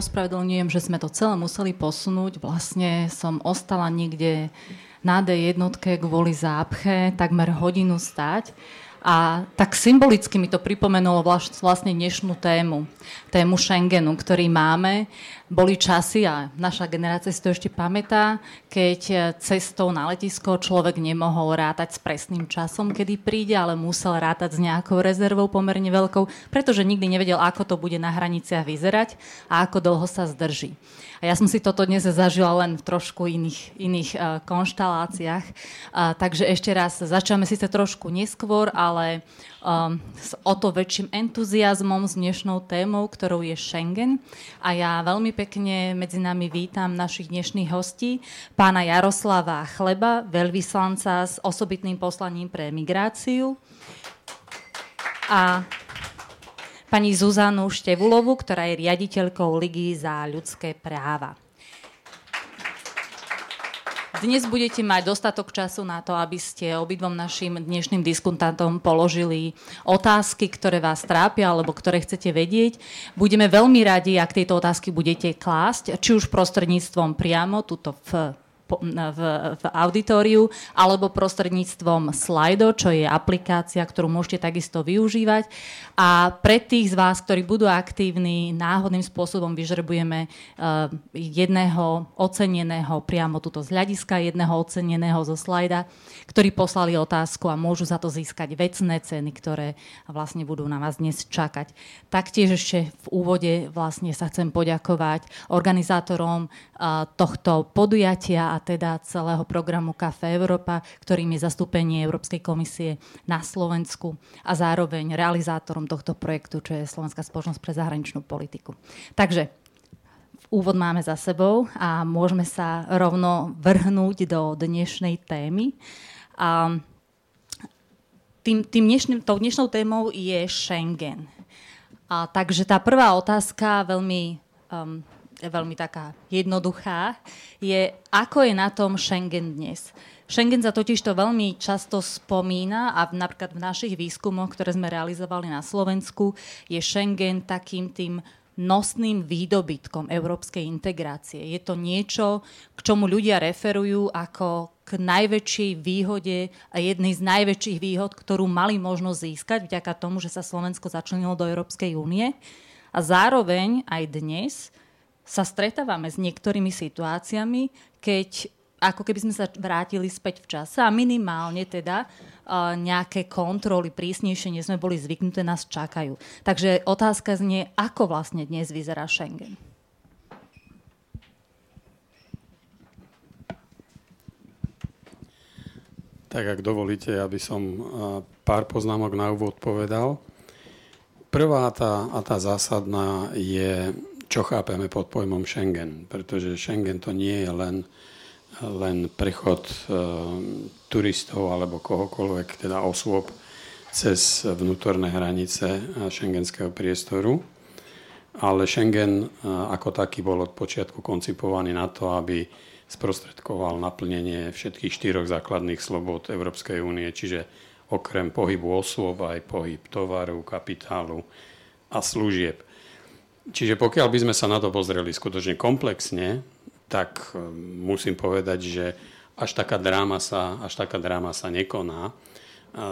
ospravedlňujem, že sme to celé museli posunúť. Vlastne som ostala niekde na D jednotke kvôli zápche, takmer hodinu stať. A tak symbolicky mi to pripomenulo vlastne dnešnú tému, tému Schengenu, ktorý máme. Boli časy, a naša generácia si to ešte pamätá, keď cestou na letisko človek nemohol rátať s presným časom, kedy príde, ale musel rátať s nejakou rezervou pomerne veľkou, pretože nikdy nevedel, ako to bude na hraniciach vyzerať a ako dlho sa zdrží. A ja som si toto dnes zažila len v trošku iných, iných uh, konštaláciách. Uh, takže ešte raz, začneme síce trošku neskôr, ale um, s o to väčším entuziasmom s dnešnou témou, ktorou je Schengen. A ja veľmi pekne medzi nami vítam našich dnešných hostí, pána Jaroslava Chleba, veľvyslanca s osobitným poslaním pre migráciu. A pani Zuzanu Števulovu, ktorá je riaditeľkou Ligy za ľudské práva. Dnes budete mať dostatok času na to, aby ste obidvom našim dnešným diskutantom položili otázky, ktoré vás trápia alebo ktoré chcete vedieť. Budeme veľmi radi, ak tieto otázky budete klásť, či už prostredníctvom priamo tuto v v, v auditoriu alebo prostredníctvom Slido, čo je aplikácia, ktorú môžete takisto využívať. A pre tých z vás, ktorí budú aktívni, náhodným spôsobom vyžrebujeme uh, jedného oceneného priamo tuto z hľadiska, jedného oceneného zo slajda, ktorí poslali otázku a môžu za to získať vecné ceny, ktoré vlastne budú na vás dnes čakať. Taktiež ešte v úvode vlastne sa chcem poďakovať organizátorom uh, tohto podujatia a teda celého programu Café Európa, ktorým je zastúpenie Európskej komisie na Slovensku a zároveň realizátorom tohto projektu, čo je Slovenská spoločnosť pre zahraničnú politiku. Takže úvod máme za sebou a môžeme sa rovno vrhnúť do dnešnej témy. A tým, tým dnešným, tou dnešnou témou je Schengen. A, takže tá prvá otázka veľmi um, veľmi taká jednoduchá, je, ako je na tom Schengen dnes. Schengen sa totiž to veľmi často spomína a napríklad v našich výskumoch, ktoré sme realizovali na Slovensku, je Schengen takým tým nosným výdobytkom európskej integrácie. Je to niečo, k čomu ľudia referujú ako k najväčšej výhode a jednej z najväčších výhod, ktorú mali možnosť získať vďaka tomu, že sa Slovensko začlenilo do Európskej únie. A zároveň aj dnes sa stretávame s niektorými situáciami, keď ako keby sme sa vrátili späť v čase a minimálne teda uh, nejaké kontroly prísnejšie, než sme boli zvyknuté, nás čakajú. Takže otázka znie, ako vlastne dnes vyzerá Schengen. Tak ak dovolíte, aby som pár poznámok na úvod povedal. Prvá tá, a tá zásadná je čo chápeme pod pojmom Schengen, pretože Schengen to nie je len, len prechod e, turistov alebo kohokoľvek, teda osôb cez vnútorné hranice šengenského priestoru. Ale Schengen e, ako taký bol od počiatku koncipovaný na to, aby sprostredkoval naplnenie všetkých štyroch základných slobod Európskej únie, čiže okrem pohybu osôb aj pohyb tovaru, kapitálu a služieb. Čiže pokiaľ by sme sa na to pozreli skutočne komplexne, tak e, musím povedať, že až taká dráma sa, až taká dráma sa nekoná.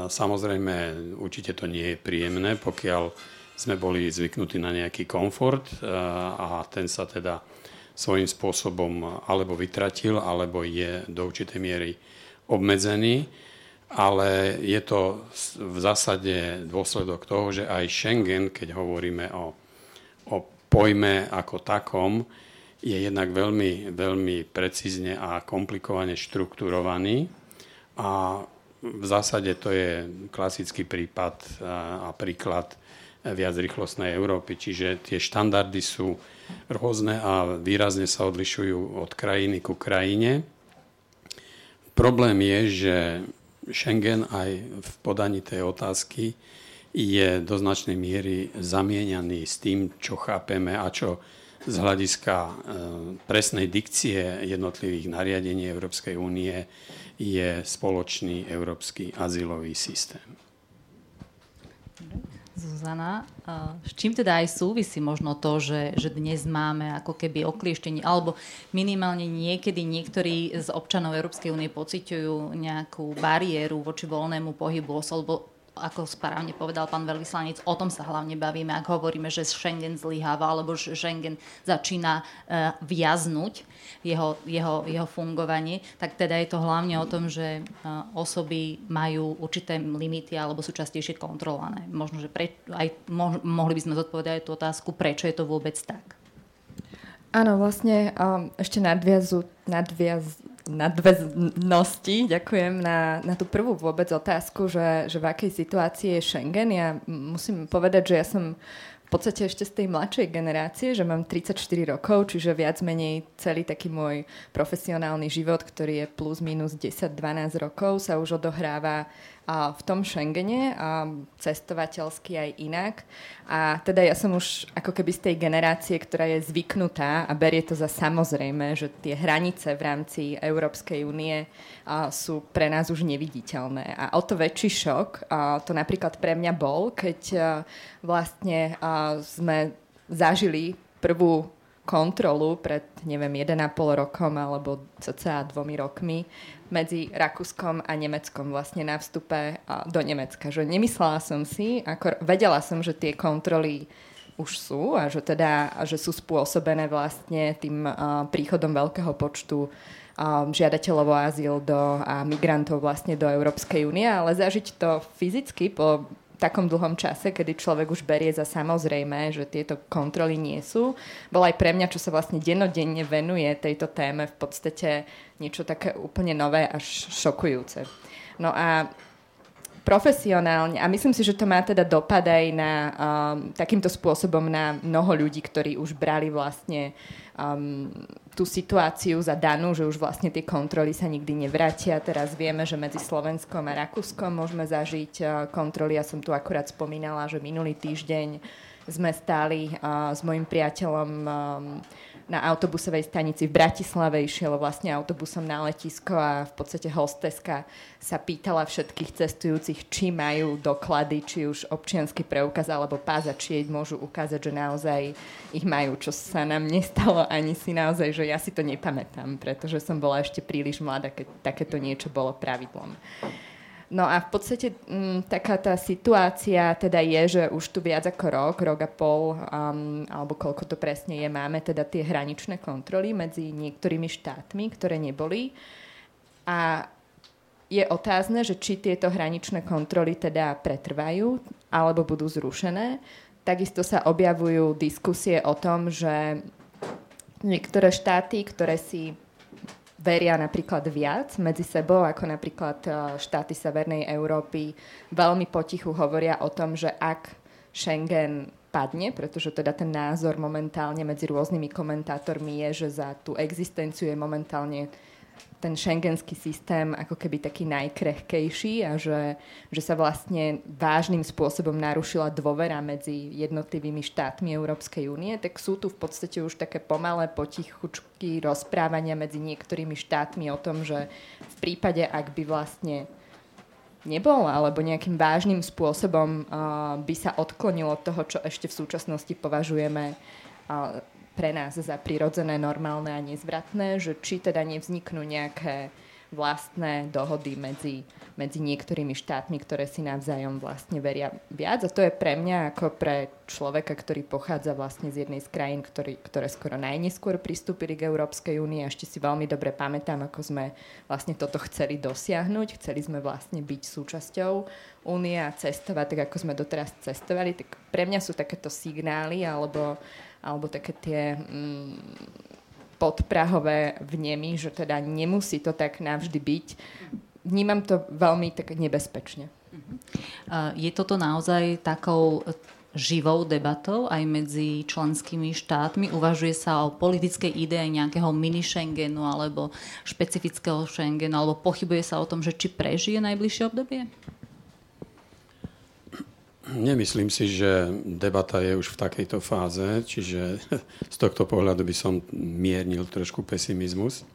Samozrejme, určite to nie je príjemné, pokiaľ sme boli zvyknutí na nejaký komfort e, a ten sa teda svojím spôsobom alebo vytratil, alebo je do určitej miery obmedzený. Ale je to v zásade dôsledok toho, že aj Schengen, keď hovoríme o o pojme ako takom je jednak veľmi, veľmi precízne a komplikovane štrukturovaný a v zásade to je klasický prípad a príklad viac rýchlostnej Európy, čiže tie štandardy sú rôzne a výrazne sa odlišujú od krajiny ku krajine. Problém je, že Schengen aj v podaní tej otázky je do značnej miery zamieňaný s tým, čo chápeme a čo z hľadiska e, presnej dikcie jednotlivých nariadení Európskej únie je spoločný európsky azylový systém. Zuzana. S čím teda aj súvisí možno to, že, že dnes máme ako keby oklieštenie, alebo minimálne niekedy niektorí z občanov Európskej únie pociťujú nejakú bariéru voči voľnému pohybu osob, ako správne povedal pán veľvyslanec, o tom sa hlavne bavíme, ak hovoríme, že Schengen zlyháva alebo že Schengen začína uh, viaznúť jeho, jeho, jeho fungovanie, tak teda je to hlavne o tom, že uh, osoby majú určité limity alebo sú častejšie kontrolované. Možno, že pre, aj mo, mohli by sme zodpovedať aj tú otázku, prečo je to vôbec tak. Áno, vlastne um, ešte nadviazu, nadviaz, nadväznosti. Ďakujem na, na tú prvú vôbec otázku, že, že v akej situácii je Schengen. Ja musím povedať, že ja som v podstate ešte z tej mladšej generácie, že mám 34 rokov, čiže viac menej celý taký môj profesionálny život, ktorý je plus minus 10-12 rokov, sa už odohráva v tom Schengene cestovateľsky aj inak. A teda ja som už ako keby z tej generácie, ktorá je zvyknutá a berie to za samozrejme, že tie hranice v rámci Európskej únie sú pre nás už neviditeľné. A o to väčší šok to napríklad pre mňa bol, keď vlastne sme zažili prvú kontrolu pred, neviem, 1,5 rokom alebo cca dvomi rokmi medzi Rakúskom a Nemeckom vlastne na vstupe do Nemecka. Že nemyslela som si, ako, vedela som, že tie kontroly už sú a že, teda, že sú spôsobené vlastne tým príchodom veľkého počtu žiadateľov o azyl do, a migrantov vlastne do Európskej únie, ale zažiť to fyzicky po takom dlhom čase, kedy človek už berie za samozrejme, že tieto kontroly nie sú. Bol aj pre mňa, čo sa vlastne denodenne venuje tejto téme, v podstate niečo také úplne nové až šokujúce. No a profesionálne, a myslím si, že to má teda dopad aj na um, takýmto spôsobom na mnoho ľudí, ktorí už brali vlastne um, tú situáciu za danú, že už vlastne tie kontroly sa nikdy nevrátia. Teraz vieme, že medzi Slovenskom a Rakúskom môžeme zažiť uh, kontroly. Ja som tu akurát spomínala, že minulý týždeň sme stáli uh, s mojim priateľom um, na autobusovej stanici v Bratislave, išiel vlastne autobusom na letisko a v podstate hosteska sa pýtala všetkých cestujúcich, či majú doklady, či už občiansky preukaz alebo páza, či jej môžu ukázať, že naozaj ich majú, čo sa nám nestalo ani si naozaj, že ja si to nepamätám, pretože som bola ešte príliš mladá, keď takéto niečo bolo pravidlom. No a v podstate m, mm, taká tá situácia teda je, že už tu viac ako rok, rok a pol, um, alebo koľko to presne je, máme teda tie hraničné kontroly medzi niektorými štátmi, ktoré neboli. A je otázne, že či tieto hraničné kontroly teda pretrvajú alebo budú zrušené. Takisto sa objavujú diskusie o tom, že niektoré štáty, ktoré si veria napríklad viac medzi sebou, ako napríklad e, štáty Severnej Európy veľmi potichu hovoria o tom, že ak Schengen padne, pretože teda ten názor momentálne medzi rôznymi komentátormi je, že za tú existenciu je momentálne ten šengenský systém ako keby taký najkrehkejší a že, že sa vlastne vážnym spôsobom narušila dôvera medzi jednotlivými štátmi Európskej únie, tak sú tu v podstate už také pomalé potichučky rozprávania medzi niektorými štátmi o tom, že v prípade, ak by vlastne nebol alebo nejakým vážnym spôsobom uh, by sa odklonilo od toho, čo ešte v súčasnosti považujeme uh, pre nás za prirodzené, normálne a nezvratné, že či teda nevzniknú nejaké vlastné dohody medzi, medzi niektorými štátmi, ktoré si navzájom vlastne veria viac. A to je pre mňa ako pre človeka, ktorý pochádza vlastne z jednej z krajín, ktorý, ktoré skoro najneskôr pristúpili k Európskej únii. Ešte si veľmi dobre pamätám, ako sme vlastne toto chceli dosiahnuť. Chceli sme vlastne byť súčasťou únie a cestovať, tak ako sme doteraz cestovali. Tak pre mňa sú takéto signály alebo alebo také tie mm, podprahové vnemy, že teda nemusí to tak navždy byť. Vnímam to veľmi tak nebezpečne. Mhm. Je toto naozaj takou živou debatou aj medzi členskými štátmi? Uvažuje sa o politickej idei nejakého mini Schengenu alebo špecifického Schengenu, alebo pochybuje sa o tom, že či prežije najbližšie obdobie? Nemyslím si, že debata je už v takejto fáze, čiže z tohto pohľadu by som miernil trošku pesimizmus.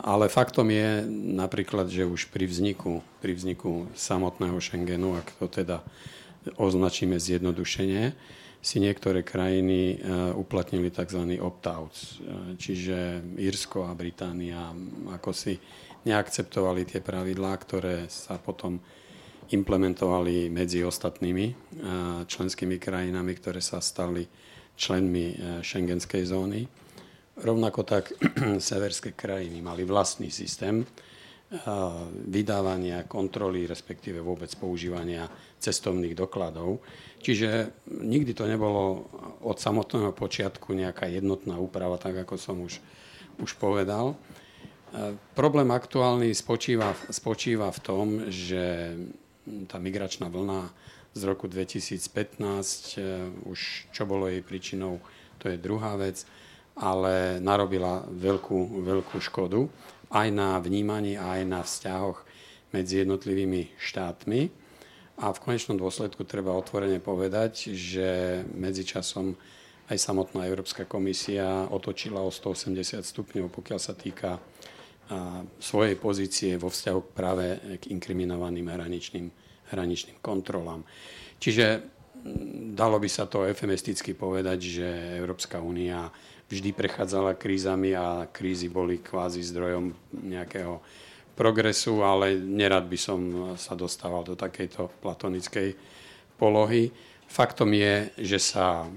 Ale faktom je napríklad, že už pri vzniku, pri vzniku samotného Schengenu, ak to teda označíme zjednodušenie, si niektoré krajiny uplatnili tzv. opt-outs. Čiže Írsko a Británia ako si neakceptovali tie pravidlá, ktoré sa potom implementovali medzi ostatnými členskými krajinami, ktoré sa stali členmi šengenskej zóny. Rovnako tak severské krajiny mali vlastný systém vydávania, kontroly, respektíve vôbec používania cestovných dokladov. Čiže nikdy to nebolo od samotného počiatku nejaká jednotná úprava, tak ako som už, už povedal. Problém aktuálny spočíva, spočíva v tom, že tá migračná vlna z roku 2015, e, už čo bolo jej príčinou, to je druhá vec, ale narobila veľkú, veľkú škodu aj na vnímaní, aj na vzťahoch medzi jednotlivými štátmi. A v konečnom dôsledku treba otvorene povedať, že medzičasom aj samotná Európska komisia otočila o 180 stupňov, pokiaľ sa týka svojej pozície vo vzťahu práve k inkriminovaným hraničným, hraničným kontrolám. Čiže dalo by sa to efemisticky povedať, že Európska únia vždy prechádzala krízami a krízy boli kvázi zdrojom nejakého progresu, ale nerad by som sa dostával do takejto platonickej polohy. Faktom je, že sa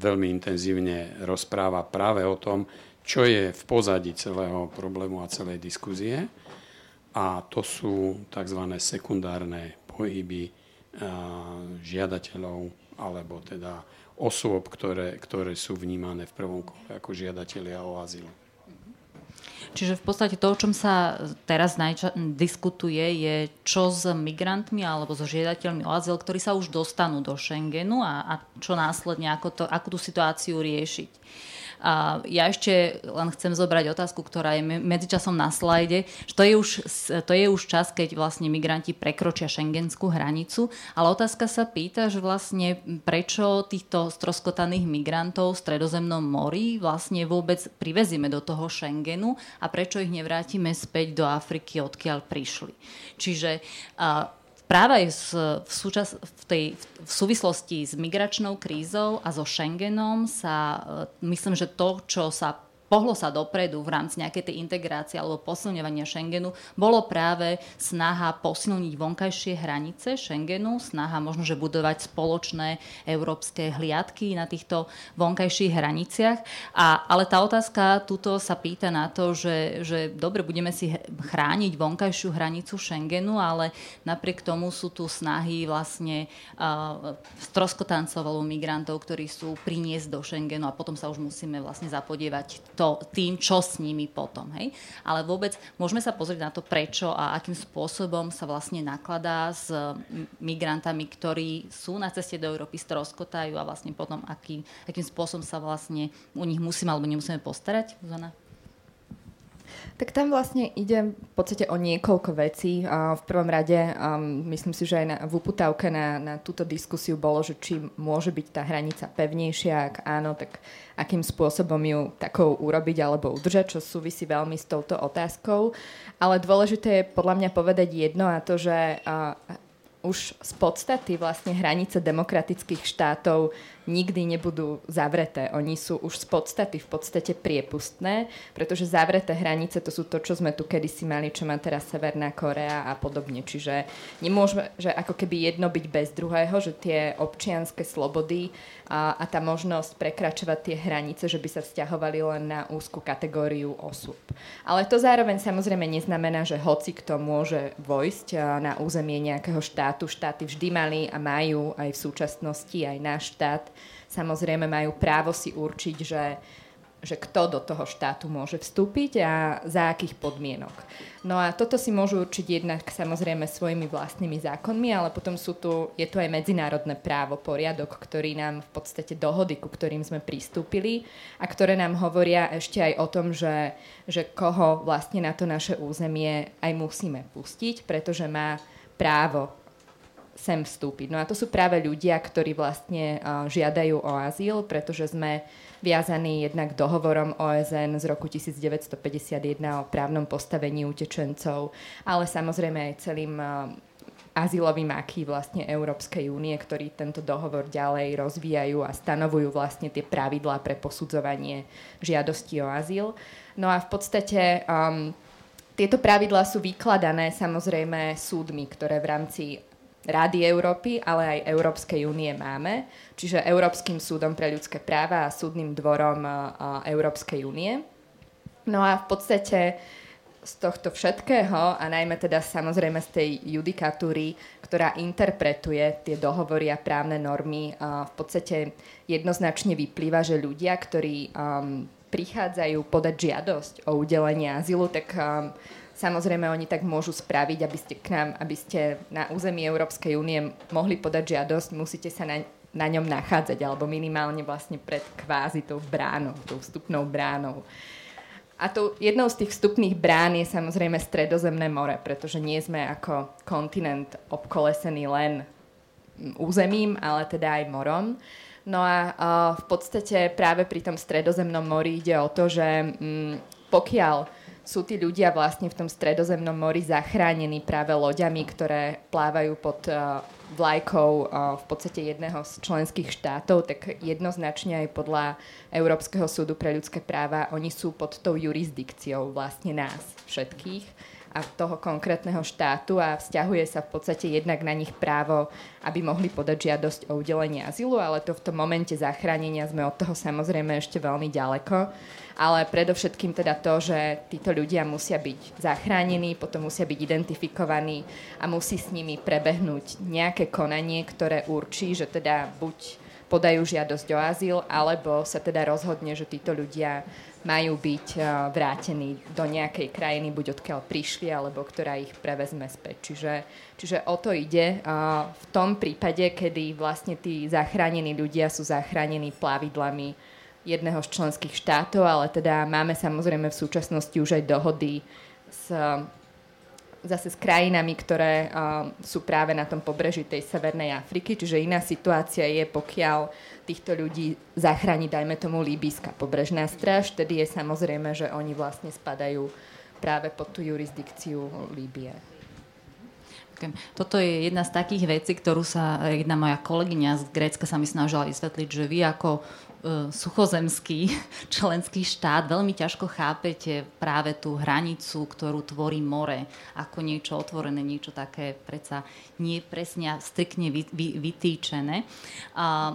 veľmi intenzívne rozpráva práve o tom, čo je v pozadí celého problému a celej diskuzie. A to sú tzv. sekundárne pohyby žiadateľov alebo teda osôb, ktoré, ktoré sú vnímané v prvom kole ako žiadatelia o azyl. Čiže v podstate to, o čom sa teraz najča- diskutuje, je čo s migrantmi alebo so žiadateľmi o azyl, ktorí sa už dostanú do Schengenu a, a čo následne, ako, to, ako tú situáciu riešiť. A ja ešte len chcem zobrať otázku, ktorá je medzičasom na slajde. Že to, je už, to je už čas, keď vlastne migranti prekročia šengenskú hranicu, ale otázka sa pýta, že vlastne prečo týchto stroskotaných migrantov v stredozemnom mori vlastne vôbec privezíme do toho Schengenu a prečo ich nevrátime späť do Afriky, odkiaľ prišli. Čiže práve aj v, súčas, v, tej, v súvislosti s migračnou krízou a so Schengenom sa, e, myslím, že to, čo sa pohlo sa dopredu v rámci nejakej tej integrácie alebo posilňovania Schengenu, bolo práve snaha posilniť vonkajšie hranice Schengenu, snaha možno, že budovať spoločné európske hliadky na týchto vonkajších hraniciach. A, ale tá otázka tuto sa pýta na to, že, že dobre, budeme si chrániť vonkajšiu hranicu Schengenu, ale napriek tomu sú tu snahy vlastne uh, stroskotancov migrantov, ktorí sú priniesť do Schengenu a potom sa už musíme vlastne zapodievať to, tým, čo s nimi potom. Hej? Ale vôbec môžeme sa pozrieť na to, prečo a akým spôsobom sa vlastne nakladá s migrantami, ktorí sú na ceste do Európy, stroskotajú a vlastne potom aký, akým spôsobom sa vlastne u nich musíme alebo nemusíme postarať. Zuzana? Tak tam vlastne ide v podstate o niekoľko vecí. V prvom rade um, myslím si, že aj na, v uputávke na, na túto diskusiu bolo, že či môže byť tá hranica pevnejšia, ak áno, tak akým spôsobom ju takou urobiť alebo udržať, čo súvisí veľmi s touto otázkou. Ale dôležité je podľa mňa povedať jedno a to, že uh, už z podstaty vlastne hranice demokratických štátov nikdy nebudú zavreté. Oni sú už z podstaty v podstate priepustné, pretože zavreté hranice to sú to, čo sme tu kedysi mali, čo má teraz Severná Korea a podobne. Čiže nemôžeme, že ako keby jedno byť bez druhého, že tie občianské slobody a, a tá možnosť prekračovať tie hranice, že by sa vzťahovali len na úzku kategóriu osôb. Ale to zároveň samozrejme neznamená, že hoci kto môže vojsť na územie nejakého štátu. Štáty vždy mali a majú aj v súčasnosti aj náš štát samozrejme majú právo si určiť, že, že kto do toho štátu môže vstúpiť a za akých podmienok. No a toto si môžu určiť jednak samozrejme svojimi vlastnými zákonmi, ale potom sú tu, je tu aj medzinárodné právo, poriadok, ktorý nám v podstate dohody, ku ktorým sme pristúpili a ktoré nám hovoria ešte aj o tom, že, že koho vlastne na to naše územie aj musíme pustiť, pretože má právo sem vstúpiť. No a to sú práve ľudia, ktorí vlastne uh, žiadajú o azyl, pretože sme viazaní jednak dohovorom OSN z roku 1951 o právnom postavení utečencov, ale samozrejme aj celým uh, azylový maky vlastne Európskej únie, ktorí tento dohovor ďalej rozvíjajú a stanovujú vlastne tie pravidlá pre posudzovanie žiadosti o azyl. No a v podstate um, tieto pravidlá sú vykladané samozrejme súdmi, ktoré v rámci Rady Európy, ale aj Európskej únie máme, čiže Európskym súdom pre ľudské práva a súdnym dvorom Európskej únie. No a v podstate z tohto všetkého a najmä teda samozrejme z tej judikatúry, ktorá interpretuje tie dohovory a právne normy, v podstate jednoznačne vyplýva, že ľudia, ktorí um, prichádzajú podať žiadosť o udelenie azylu, tak um, Samozrejme, oni tak môžu spraviť, aby ste k nám, aby ste na území Európskej únie mohli podať žiadosť, musíte sa na, na ňom nachádzať, alebo minimálne vlastne pred kvázi tou bránou, tou vstupnou bránou. A to jednou z tých vstupných brán je samozrejme Stredozemné more, pretože nie sme ako kontinent obkolesený len územím, ale teda aj morom. No a uh, v podstate práve pri tom Stredozemnom mori ide o to, že um, pokiaľ sú tí ľudia vlastne v tom stredozemnom mori zachránení práve loďami, ktoré plávajú pod uh, vlajkou uh, v podstate jedného z členských štátov, tak jednoznačne aj podľa Európskeho súdu pre ľudské práva oni sú pod tou jurisdikciou vlastne nás všetkých a toho konkrétneho štátu a vzťahuje sa v podstate jednak na nich právo, aby mohli podať žiadosť o udelenie azylu, ale to v tom momente zachránenia sme od toho samozrejme ešte veľmi ďaleko ale predovšetkým teda to, že títo ľudia musia byť zachránení, potom musia byť identifikovaní a musí s nimi prebehnúť nejaké konanie, ktoré určí, že teda buď podajú žiadosť o azyl, alebo sa teda rozhodne, že títo ľudia majú byť uh, vrátení do nejakej krajiny, buď odkiaľ prišli, alebo ktorá ich prevezme späť. Čiže, čiže o to ide uh, v tom prípade, kedy vlastne tí zachránení ľudia sú zachránení plavidlami jedného z členských štátov, ale teda máme samozrejme v súčasnosti už aj dohody s, zase s krajinami, ktoré uh, sú práve na tom pobreží tej Severnej Afriky, čiže iná situácia je, pokiaľ týchto ľudí zachráni, dajme tomu, líbyská pobrežná stráž, tedy je samozrejme, že oni vlastne spadajú práve pod tú jurisdikciu Líbie. Toto je jedna z takých vecí, ktorú sa jedna moja kolegyňa z Grécka sa mi snažila vysvetliť, že vy ako suchozemský členský štát veľmi ťažko chápete práve tú hranicu, ktorú tvorí more, ako niečo otvorené, niečo také predsa nie presne a striktne vy, vy, vytýčené. A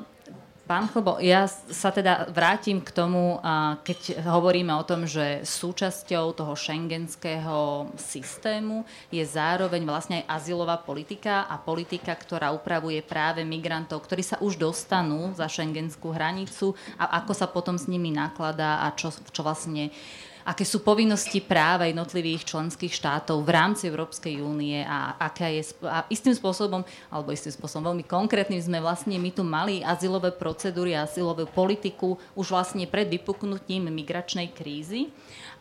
Pán Chlbo, ja sa teda vrátim k tomu, keď hovoríme o tom, že súčasťou toho šengenského systému je zároveň vlastne aj azylová politika a politika, ktorá upravuje práve migrantov, ktorí sa už dostanú za šengenskú hranicu a ako sa potom s nimi nakladá a čo, čo vlastne aké sú povinnosti práva jednotlivých členských štátov v rámci Európskej únie a aká je a istým spôsobom, alebo istým spôsobom veľmi konkrétnym sme vlastne my tu mali azylové procedúry a azylovú politiku už vlastne pred vypuknutím migračnej krízy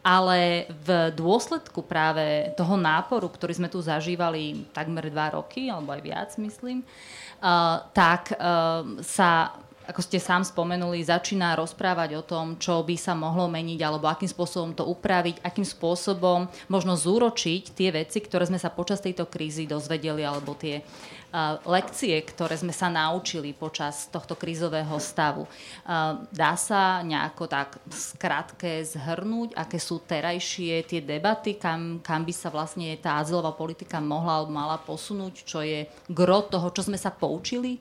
ale v dôsledku práve toho náporu, ktorý sme tu zažívali takmer dva roky, alebo aj viac, myslím, uh, tak uh, sa ako ste sám spomenuli, začína rozprávať o tom, čo by sa mohlo meniť, alebo akým spôsobom to upraviť, akým spôsobom možno zúročiť tie veci, ktoré sme sa počas tejto krízy dozvedeli, alebo tie uh, lekcie, ktoré sme sa naučili počas tohto krízového stavu. Uh, dá sa nejako tak skratke zhrnúť, aké sú terajšie tie debaty, kam, kam by sa vlastne tá azylová politika mohla alebo mala posunúť, čo je gro toho, čo sme sa poučili?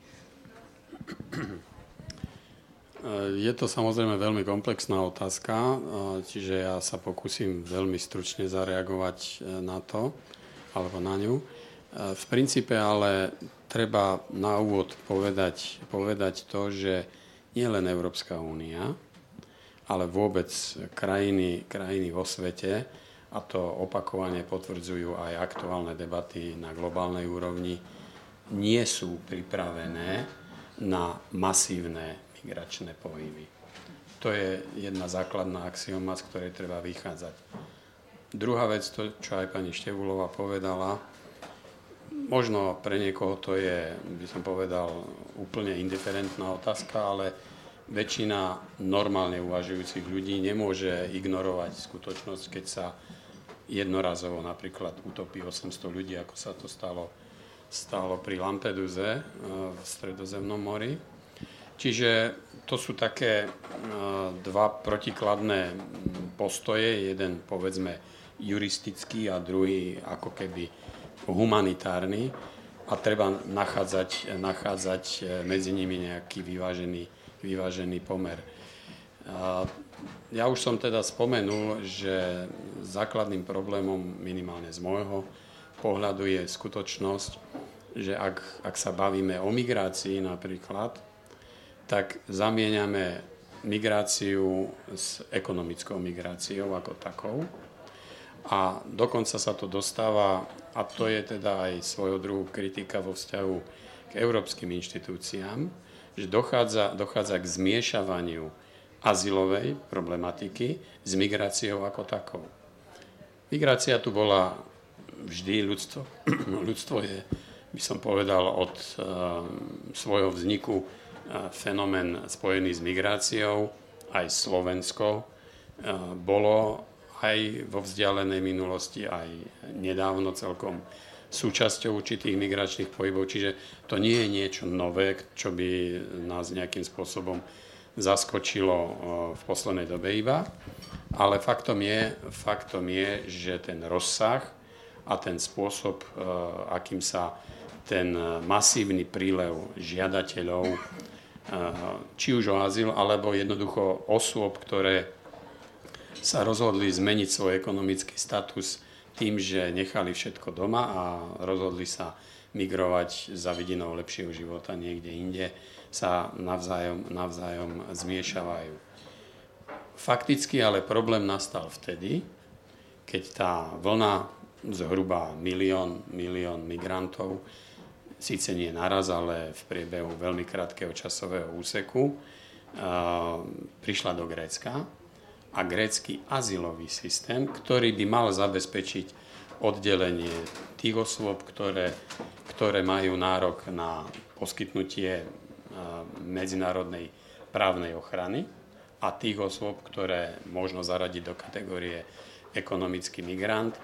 Je to samozrejme veľmi komplexná otázka, čiže ja sa pokúsim veľmi stručne zareagovať e, na to, alebo na ňu. E, v princípe ale treba na úvod povedať, povedať to, že nie len Európska únia, ale vôbec krajiny, krajiny vo svete, a to opakovane potvrdzujú aj aktuálne debaty na globálnej úrovni, nie sú pripravené na masívne migračné pohyby. To je jedna základná axioma, z ktorej treba vychádzať. Druhá vec, to, čo aj pani Števulova povedala, možno pre niekoho to je, by som povedal, úplne indiferentná otázka, ale väčšina normálne uvažujúcich ľudí nemôže ignorovať skutočnosť, keď sa jednorazovo napríklad utopí 800 ľudí, ako sa to stalo stálo pri Lampeduze v Stredozemnom mori. Čiže to sú také dva protikladné postoje, jeden povedzme juristický a druhý ako keby humanitárny a treba nachádzať, nachádzať e, medzi nimi nejaký vyvážený, vyvážený pomer. A ja už som teda spomenul, že základným problémom minimálne z môjho pohľadu je skutočnosť, že ak, ak sa bavíme o migrácii napríklad, tak zamieňame migráciu s ekonomickou migráciou ako takou. A dokonca sa to dostáva, a to je teda aj svojho druhu kritika vo vzťahu k európskym inštitúciám, že dochádza, dochádza k zmiešavaniu azylovej problematiky s migráciou ako takou. Migrácia tu bola vždy, ľudstvo, ľudstvo je, by som povedal, od uh, svojho vzniku fenomén spojený s migráciou, aj Slovensko uh, bolo aj vo vzdialenej minulosti, aj nedávno celkom súčasťou určitých migračných pohybov. Čiže to nie je niečo nové, čo by nás nejakým spôsobom zaskočilo v poslednej dobe iba. Ale faktom je, faktom je, že ten rozsah a ten spôsob, akým sa ten masívny prílev žiadateľov, či už o azyl, alebo jednoducho osôb, ktoré sa rozhodli zmeniť svoj ekonomický status tým, že nechali všetko doma a rozhodli sa migrovať za vidinou lepšieho života niekde inde, sa navzájom, navzájom zmiešavajú. Fakticky ale problém nastal vtedy, keď tá vlna zhruba milión, milión migrantov, síce nie naraz, ale v priebehu veľmi krátkeho časového úseku, prišla do Grécka a grécky azylový systém, ktorý by mal zabezpečiť oddelenie tých osôb, ktoré, ktoré majú nárok na poskytnutie medzinárodnej právnej ochrany a tých osôb, ktoré možno zaradiť do kategórie ekonomický migrant.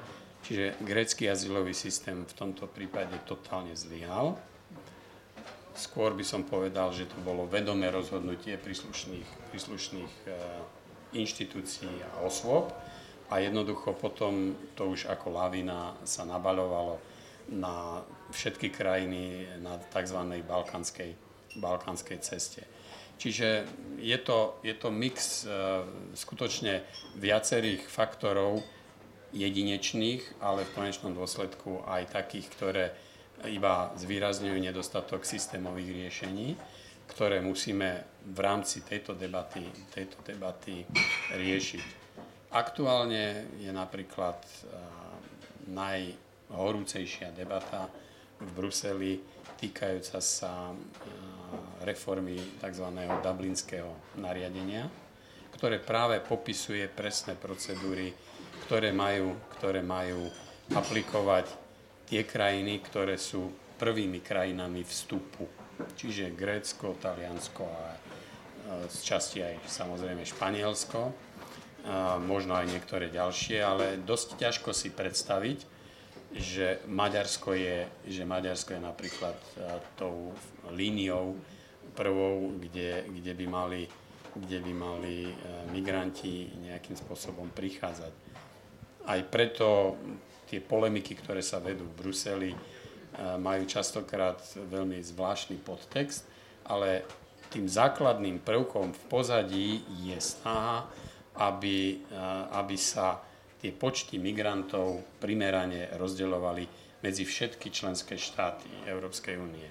Čiže grécky azylový systém v tomto prípade totálne zlyhal. Skôr by som povedal, že to bolo vedomé rozhodnutie príslušných, príslušných inštitúcií a osôb a jednoducho potom to už ako lavina sa nabaľovalo na všetky krajiny na tzv. balkánskej, balkánskej ceste. Čiže je to, je to mix e, skutočne viacerých faktorov jedinečných, ale v konečnom dôsledku aj takých, ktoré iba zvýrazňujú nedostatok systémových riešení ktoré musíme v rámci tejto debaty, tejto debaty riešiť. Aktuálne je napríklad najhorúcejšia debata v Bruseli týkajúca sa reformy tzv. dublinského nariadenia, ktoré práve popisuje presné procedúry, ktoré majú, ktoré majú aplikovať tie krajiny, ktoré sú prvými krajinami vstupu čiže Grécko, Taliansko a z časti aj samozrejme Španielsko, možno aj niektoré ďalšie, ale dosť ťažko si predstaviť, že Maďarsko je, že Maďarsko je napríklad tou líniou prvou, kde, kde, by mali, kde by mali migranti nejakým spôsobom prichádzať. Aj preto tie polemiky, ktoré sa vedú v Bruseli, majú častokrát veľmi zvláštny podtext, ale tým základným prvkom v pozadí je snaha, aby, aby sa tie počty migrantov primerane rozdeľovali medzi všetky členské štáty Európskej únie.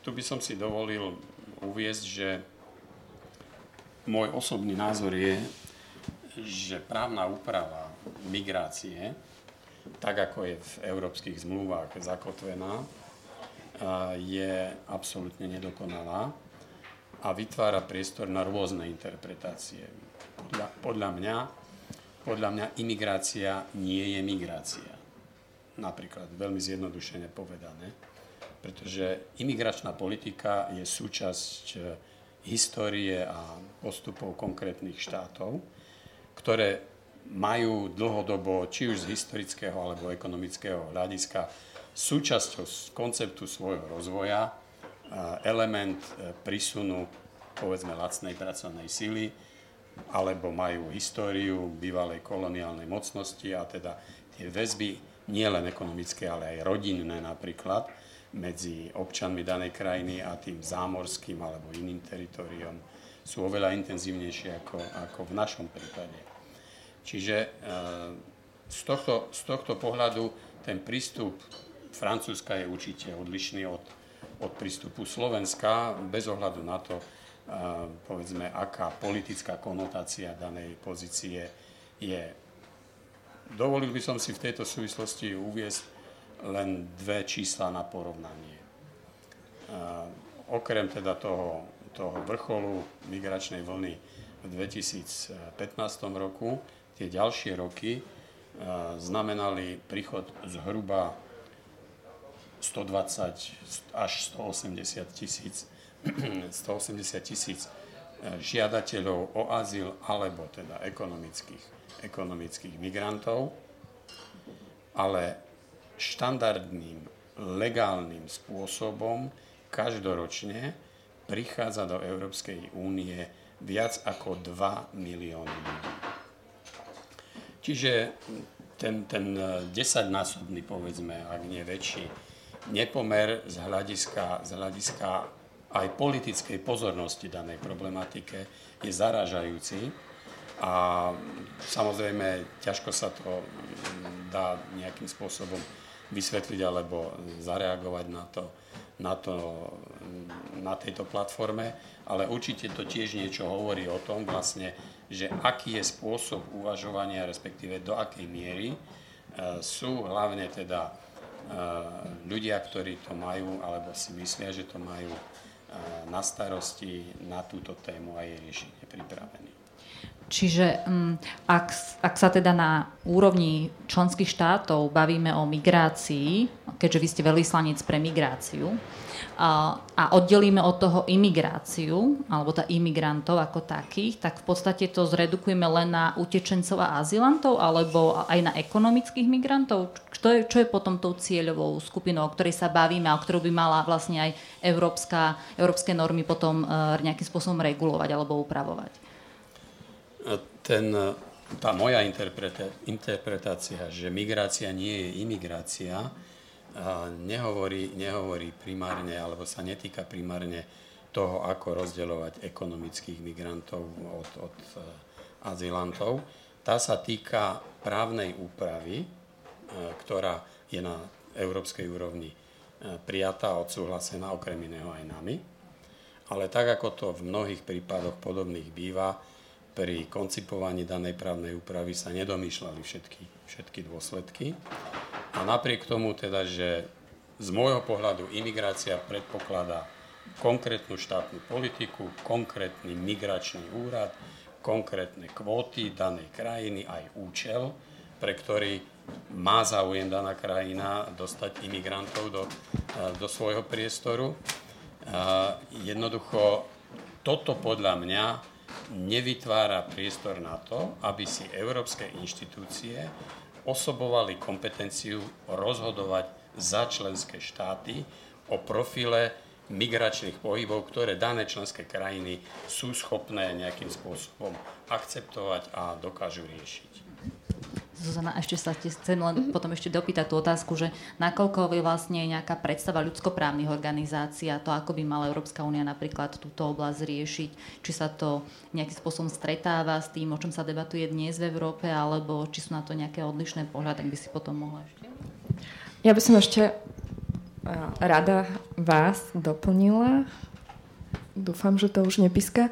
Tu by som si dovolil uviezť, že môj osobný názor je, že právna úprava migrácie tak ako je v európskych zmluvách zakotvená, je absolútne nedokonalá a vytvára priestor na rôzne interpretácie. Podľa, podľa, mňa, podľa mňa imigrácia nie je migrácia. Napríklad veľmi zjednodušene povedané. Pretože imigračná politika je súčasť e, histórie a postupov konkrétnych štátov, ktoré majú dlhodobo, či už z historického alebo ekonomického hľadiska, súčasťou konceptu svojho rozvoja element e, prísunu povedzme lacnej pracovnej síly, alebo majú históriu bývalej koloniálnej mocnosti a teda tie väzby nielen ekonomické, ale aj rodinné napríklad medzi občanmi danej krajiny a tým zámorským alebo iným teritoriom sú oveľa intenzívnejšie ako, ako v našom prípade. Čiže e, z tohto, z tohto pohľadu ten prístup Francúzska je určite odlišný od, od prístupu Slovenska, bez ohľadu na to, povedzme, aká politická konotácia danej pozície je. Dovolil by som si v tejto súvislosti uviesť len dve čísla na porovnanie. Okrem teda toho, toho vrcholu migračnej vlny v 2015 roku, tie ďalšie roky znamenali príchod zhruba 120 až 180 tisíc 180 tisíc e, žiadateľov o azyl alebo teda ekonomických, ekonomických migrantov, ale štandardným, legálnym spôsobom každoročne prichádza do Európskej únie viac ako 2 milióny ľudí. Čiže ten, ten 10-násobný, povedzme, ak nie väčší, nepomer z hľadiska, z hľadiska aj politickej pozornosti danej problematike je zaražajúci. A samozrejme ťažko sa to dá nejakým spôsobom vysvetliť alebo zareagovať na to, na, to, na tejto platforme, ale určite to tiež niečo hovorí o tom vlastne, že aký je spôsob uvažovania, respektíve do akej miery e, sú hlavne teda e, ľudia, ktorí to majú alebo si myslia, že to majú na starosti na túto tému a jej riešenie pripravený. Čiže um, ak, ak sa teda na úrovni členských štátov bavíme o migrácii, keďže vy ste veľvyslanec pre migráciu, a, oddelíme od toho imigráciu, alebo tá imigrantov ako takých, tak v podstate to zredukujeme len na utečencov a azylantov, alebo aj na ekonomických migrantov? Čo je, čo je potom tou cieľovou skupinou, o ktorej sa bavíme a o ktorú by mala vlastne aj európska, európske normy potom uh, nejakým spôsobom regulovať alebo upravovať? Ten, tá moja interpretácia, že migrácia nie je imigrácia, nehovorí, nehovorí primárne, alebo sa netýka primárne toho, ako rozdeľovať ekonomických migrantov od, od e, azylantov. Tá sa týka právnej úpravy, e, ktorá je na európskej úrovni e, prijatá a odsúhlasená okrem iného aj nami. Ale tak, ako to v mnohých prípadoch podobných býva, pri koncipovaní danej právnej úpravy sa nedomýšľali všetky, všetky dôsledky. A napriek tomu teda, že z môjho pohľadu imigrácia predpokladá konkrétnu štátnu politiku, konkrétny migračný úrad, konkrétne kvóty danej krajiny, aj účel, pre ktorý má záujem daná krajina dostať imigrantov do, do svojho priestoru. Jednoducho toto podľa mňa nevytvára priestor na to, aby si európske inštitúcie osobovali kompetenciu rozhodovať za členské štáty o profile migračných pohybov, ktoré dané členské krajiny sú schopné nejakým spôsobom akceptovať a dokážu riešiť. Zuzana, ešte sa chcem len mm-hmm. potom ešte dopýtať tú otázku, že nakoľko je vlastne nejaká predstava ľudskoprávnych organizácií a to, ako by mala Európska únia napríklad túto oblasť riešiť, či sa to nejakým spôsobom stretáva s tým, o čom sa debatuje dnes v Európe, alebo či sú na to nejaké odlišné pohľady, tak by si potom mohla ešte. Ja by som ešte rada vás doplnila Dúfam, že to už nepíska.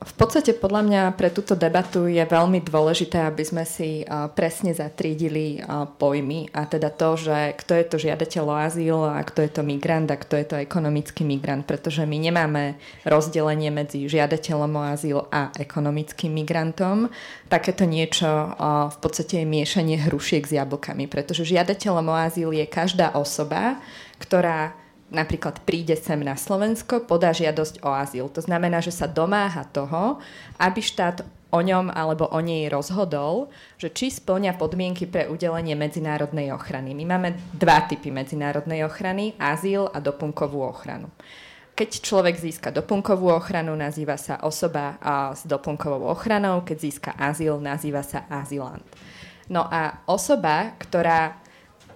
V podstate podľa mňa pre túto debatu je veľmi dôležité, aby sme si presne zatriedili pojmy a teda to, že kto je to žiadateľ o azyl a kto je to migrant a kto je to ekonomický migrant, pretože my nemáme rozdelenie medzi žiadateľom o azyl a ekonomickým migrantom. Takéto niečo v podstate je miešanie hrušiek s jablkami, pretože žiadateľom o azyl je každá osoba, ktorá napríklad príde sem na Slovensko, podá žiadosť o azyl. To znamená, že sa domáha toho, aby štát o ňom alebo o nej rozhodol, že či splňa podmienky pre udelenie medzinárodnej ochrany. My máme dva typy medzinárodnej ochrany, azyl a doplnkovú ochranu. Keď človek získa doplnkovú ochranu, nazýva sa osoba s doplnkovou ochranou, keď získa azyl, nazýva sa azylant. No a osoba, ktorá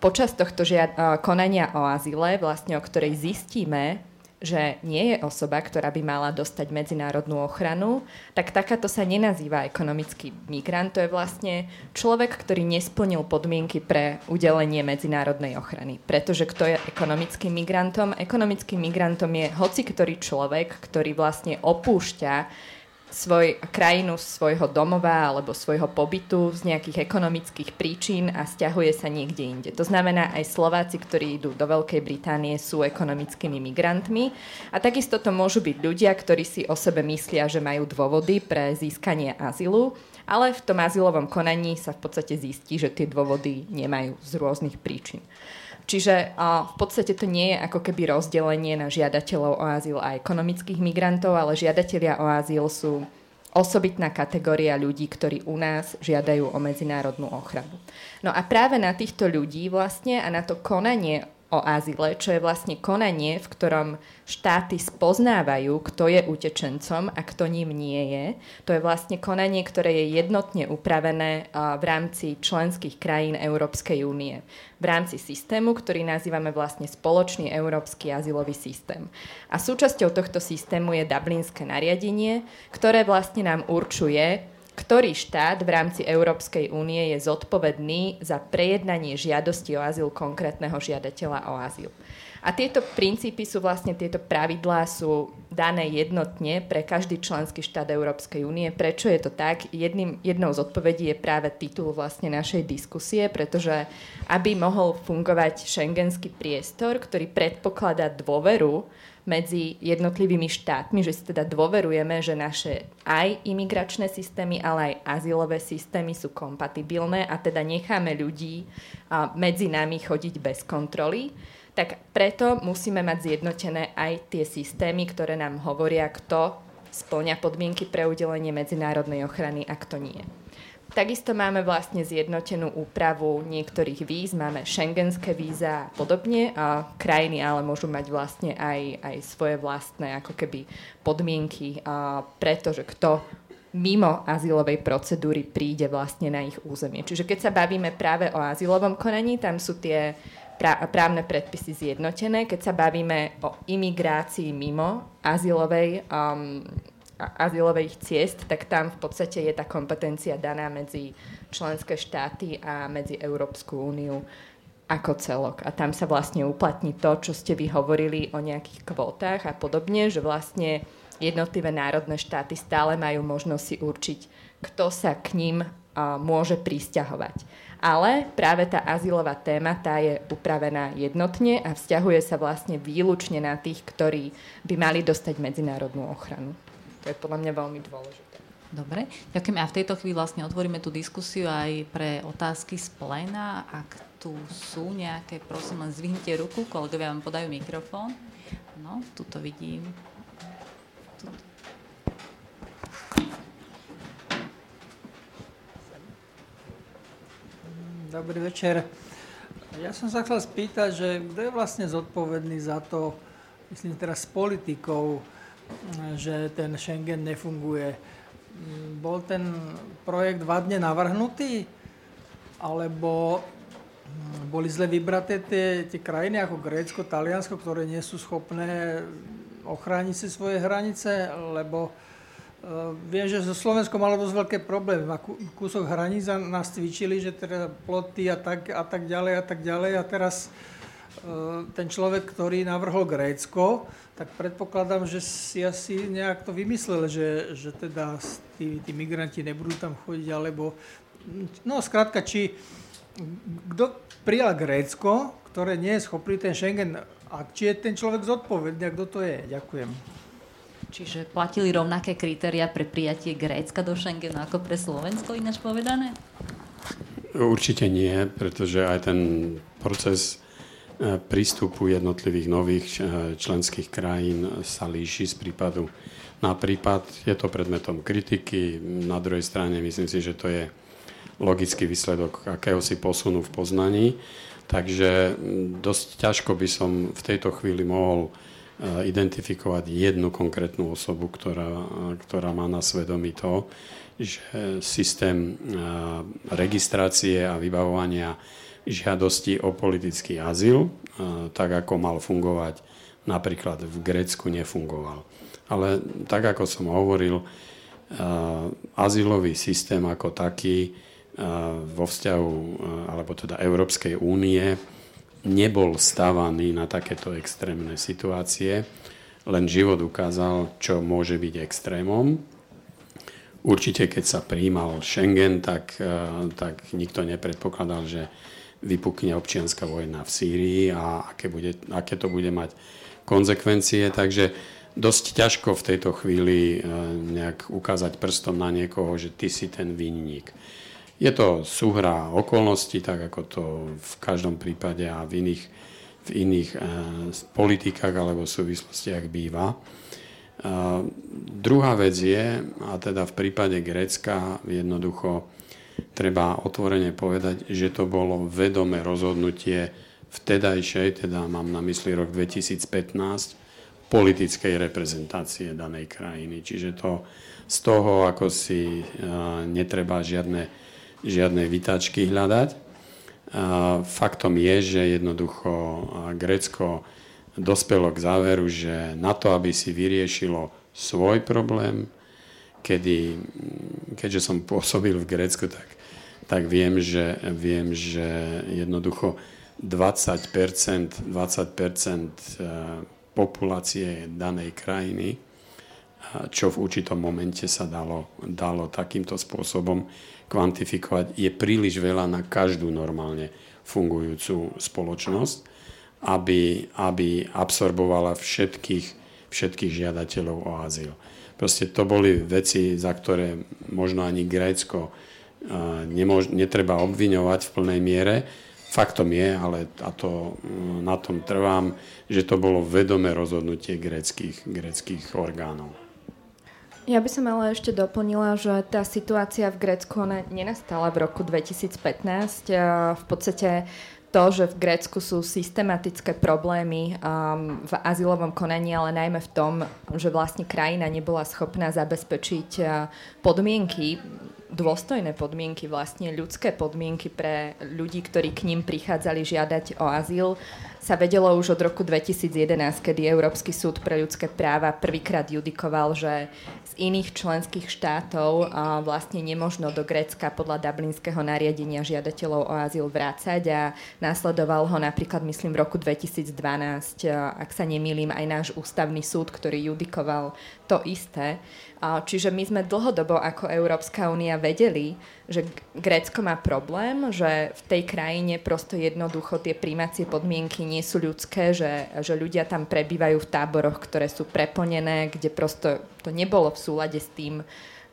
počas tohto žiad- konania o azyle, vlastne o ktorej zistíme, že nie je osoba, ktorá by mala dostať medzinárodnú ochranu, tak takáto sa nenazýva ekonomický migrant. To je vlastne človek, ktorý nesplnil podmienky pre udelenie medzinárodnej ochrany. Pretože kto je ekonomickým migrantom? Ekonomickým migrantom je hoci ktorý človek, ktorý vlastne opúšťa svoj, krajinu svojho domova alebo svojho pobytu z nejakých ekonomických príčin a stiahuje sa niekde inde. To znamená, aj Slováci, ktorí idú do Veľkej Británie, sú ekonomickými migrantmi. A takisto to môžu byť ľudia, ktorí si o sebe myslia, že majú dôvody pre získanie azylu, ale v tom azylovom konaní sa v podstate zistí, že tie dôvody nemajú z rôznych príčin. Čiže uh, v podstate to nie je ako keby rozdelenie na žiadateľov o azyl a ekonomických migrantov, ale žiadatelia o azyl sú osobitná kategória ľudí, ktorí u nás žiadajú o medzinárodnú ochranu. No a práve na týchto ľudí vlastne a na to konanie o azyle, čo je vlastne konanie, v ktorom štáty spoznávajú, kto je utečencom a kto ním nie je. To je vlastne konanie, ktoré je jednotne upravené v rámci členských krajín Európskej únie. V rámci systému, ktorý nazývame vlastne spoločný európsky azylový systém. A súčasťou tohto systému je Dublinské nariadenie, ktoré vlastne nám určuje, ktorý štát v rámci Európskej únie je zodpovedný za prejednanie žiadosti o azyl konkrétneho žiadateľa o azyl. A tieto princípy sú vlastne, tieto pravidlá sú dané jednotne pre každý členský štát Európskej únie. Prečo je to tak? Jedným, jednou z odpovedí je práve titul vlastne našej diskusie, pretože aby mohol fungovať šengenský priestor, ktorý predpokladá dôveru medzi jednotlivými štátmi, že si teda dôverujeme, že naše aj imigračné systémy, ale aj azylové systémy sú kompatibilné a teda necháme ľudí medzi nami chodiť bez kontroly, tak preto musíme mať zjednotené aj tie systémy, ktoré nám hovoria, kto splňa podmienky pre udelenie medzinárodnej ochrany a kto nie. Takisto máme vlastne zjednotenú úpravu niektorých víz, máme šengenské víza a podobne. A krajiny ale môžu mať vlastne aj, aj svoje vlastné ako keby podmienky, a pretože kto mimo azylovej procedúry príde vlastne na ich územie. Čiže keď sa bavíme práve o azylovom konaní, tam sú tie právne predpisy zjednotené. Keď sa bavíme o imigrácii mimo azylovej um, azylových ciest, tak tam v podstate je tá kompetencia daná medzi členské štáty a medzi Európsku úniu ako celok. A tam sa vlastne uplatní to, čo ste vy hovorili o nejakých kvótach a podobne, že vlastne jednotlivé národné štáty stále majú možnosť si určiť, kto sa k ním uh, môže pristahovať. Ale práve tá azylová téma, tá je upravená jednotne a vzťahuje sa vlastne výlučne na tých, ktorí by mali dostať medzinárodnú ochranu. To je podľa mňa veľmi dôležité. Dobre, ďakujem. A v tejto chvíli vlastne otvoríme tú diskusiu aj pre otázky z pléna. Ak tu sú nejaké, prosím len zvihnite ruku, kolegovia vám podajú mikrofón. No, tu to vidím. Tuto. Dobrý večer. Ja som sa chcel spýtať, že kto je vlastne zodpovedný za to, myslím teraz s politikou, že ten Schengen nefunguje. Bol ten projekt vadne navrhnutý? Alebo boli zle vybraté tie, tie krajiny ako Grécko, Taliansko, ktoré nie sú schopné ochrániť si svoje hranice, lebo viem, že so Slovenskom malo dosť veľké problémy. Má kúsok hraníc a nás cvičili, že teda ploty a tak, a tak ďalej a tak ďalej. A teraz uh, ten človek, ktorý navrhol Grécko, tak predpokladám, že si asi nejak to vymyslel, že, že teda tí, tí migranti nebudú tam chodiť, alebo... No skrátka, či... Kto prijal Grécko, ktoré nie je schopný ten Schengen, a či je ten človek zodpovedný, a kto to je? Ďakujem. Čiže platili rovnaké kritéria pre prijatie Grécka do Schengenu ako pre Slovensko, ináč povedané? Určite nie, pretože aj ten proces prístupu jednotlivých nových členských krajín sa líši z prípadu na prípad. Je to predmetom kritiky. Na druhej strane myslím si, že to je logický výsledok akéhosi posunu v poznaní. Takže dosť ťažko by som v tejto chvíli mohol e, identifikovať jednu konkrétnu osobu, ktorá, ktorá má na svedomí to, že systém e, registrácie a vybavovania žiadosti o politický azyl, e, tak ako mal fungovať napríklad v Grécku, nefungoval. Ale tak ako som hovoril, azylový systém ako taký vo vzťahu, alebo teda Európskej únie, nebol stávaný na takéto extrémne situácie, len život ukázal, čo môže byť extrémom. Určite, keď sa prijímal Schengen, tak, tak nikto nepredpokladal, že vypukne občianská vojna v Sýrii a aké, bude, aké to bude mať konsekvencie. Takže dosť ťažko v tejto chvíli nejak ukázať prstom na niekoho, že ty si ten vinník. Je to súhra okolností, tak ako to v každom prípade a v iných, v iných e, politikách alebo súvislostiach býva. E, druhá vec je, a teda v prípade Grécka jednoducho treba otvorene povedať, že to bolo vedomé rozhodnutie vtedajšej, teda mám na mysli rok 2015, politickej reprezentácie danej krajiny. Čiže to z toho, ako si uh, netreba žiadne žiadne vytáčky hľadať. Faktom je, že jednoducho Grécko dospelo k záveru, že na to, aby si vyriešilo svoj problém, kedy, keďže som pôsobil v Grécku, tak, tak viem, že, viem, že jednoducho 20%, 20% populácie danej krajiny, čo v určitom momente sa dalo, dalo takýmto spôsobom kvantifikovať, je príliš veľa na každú normálne fungujúcu spoločnosť, aby, aby absorbovala všetkých, všetkých žiadateľov o azyl. Proste to boli veci, za ktoré možno ani Grécko nemož, netreba obviňovať v plnej miere. Faktom je, ale a to, na tom trvám, že to bolo vedomé rozhodnutie greckých, greckých orgánov. Ja by som ale ešte doplnila, že tá situácia v Grécku ona nenastala v roku 2015. V podstate to, že v Grécku sú systematické problémy um, v azylovom konaní, ale najmä v tom, že vlastne krajina nebola schopná zabezpečiť uh, podmienky, dôstojné podmienky, vlastne ľudské podmienky pre ľudí, ktorí k ním prichádzali žiadať o azyl, sa vedelo už od roku 2011, kedy Európsky súd pre ľudské práva prvýkrát judikoval, že iných členských štátov vlastne nemožno do Grécka podľa dublinského nariadenia žiadateľov o azyl vrácať a následoval ho napríklad, myslím, v roku 2012, ak sa nemýlim, aj náš ústavný súd, ktorý judikoval to isté. Čiže my sme dlhodobo ako Európska únia vedeli, že Grécko má problém, že v tej krajine prosto jednoducho tie príjmacie podmienky nie sú ľudské, že, že ľudia tam prebývajú v táboroch, ktoré sú preplnené, kde prosto to nebolo v súlade s tým,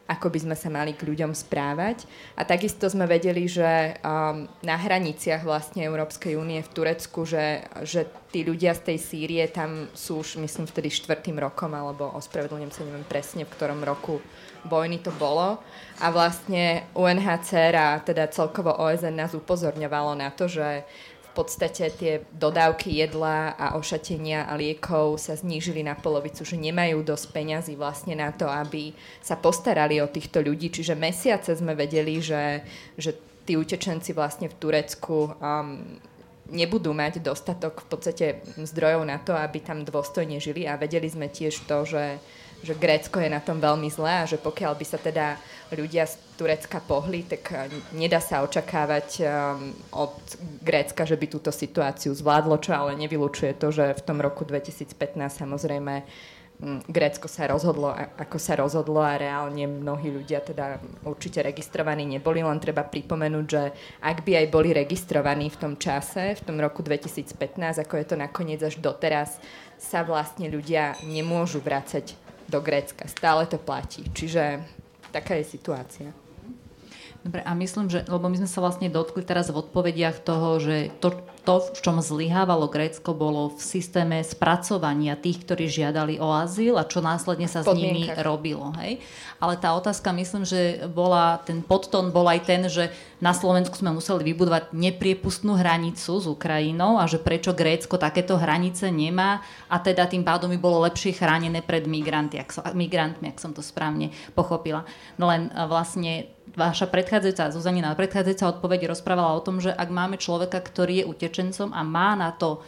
ako by sme sa mali k ľuďom správať. A takisto sme vedeli, že um, na hraniciach vlastne Európskej únie v Turecku, že, že tí ľudia z tej Sýrie tam sú už, myslím, vtedy štvrtým rokom, alebo ospravedlňujem sa, neviem presne, v ktorom roku vojny to bolo. A vlastne UNHCR a teda celkovo OSN nás upozorňovalo na to, že podstate tie dodávky jedla a ošatenia a liekov sa znížili na polovicu, že nemajú dosť peňazí vlastne na to, aby sa postarali o týchto ľudí. Čiže mesiace sme vedeli, že, že tí utečenci vlastne v Turecku um, nebudú mať dostatok v podstate zdrojov na to, aby tam dôstojne žili a vedeli sme tiež to, že že Grécko je na tom veľmi zlé a že pokiaľ by sa teda ľudia z Turecka pohli, tak eh, nedá sa očakávať um, od Grécka, že by túto situáciu zvládlo, čo ale nevylučuje to, že v tom roku 2015 samozrejme um, Grécko sa rozhodlo, ako sa rozhodlo a reálne mnohí ľudia teda určite registrovaní neboli, len treba pripomenúť, že ak by aj boli registrovaní v tom čase, v tom roku 2015, ako je to nakoniec až doteraz, sa vlastne ľudia nemôžu vrácať do Grécka. Stále to platí. Čiže taká je situácia. Dobre, a myslím, že, lebo my sme sa vlastne dotkli teraz v odpovediach toho, že to, to, v čom zlyhávalo Grécko, bolo v systéme spracovania tých, ktorí žiadali o azyl a čo následne sa s nimi robilo. Hej? Ale tá otázka, myslím, že bola, ten podtón bol aj ten, že na Slovensku sme museli vybudovať nepriepustnú hranicu s Ukrajinou a že prečo Grécko takéto hranice nemá a teda tým pádom by bolo lepšie chránené pred migranty, ak som, migrantmi, ak som to správne pochopila. No len vlastne vaša predchádzajúca, Zuzanina predchádzajúca odpoveď rozprávala o tom, že ak máme človeka, ktorý je utečencom a má na to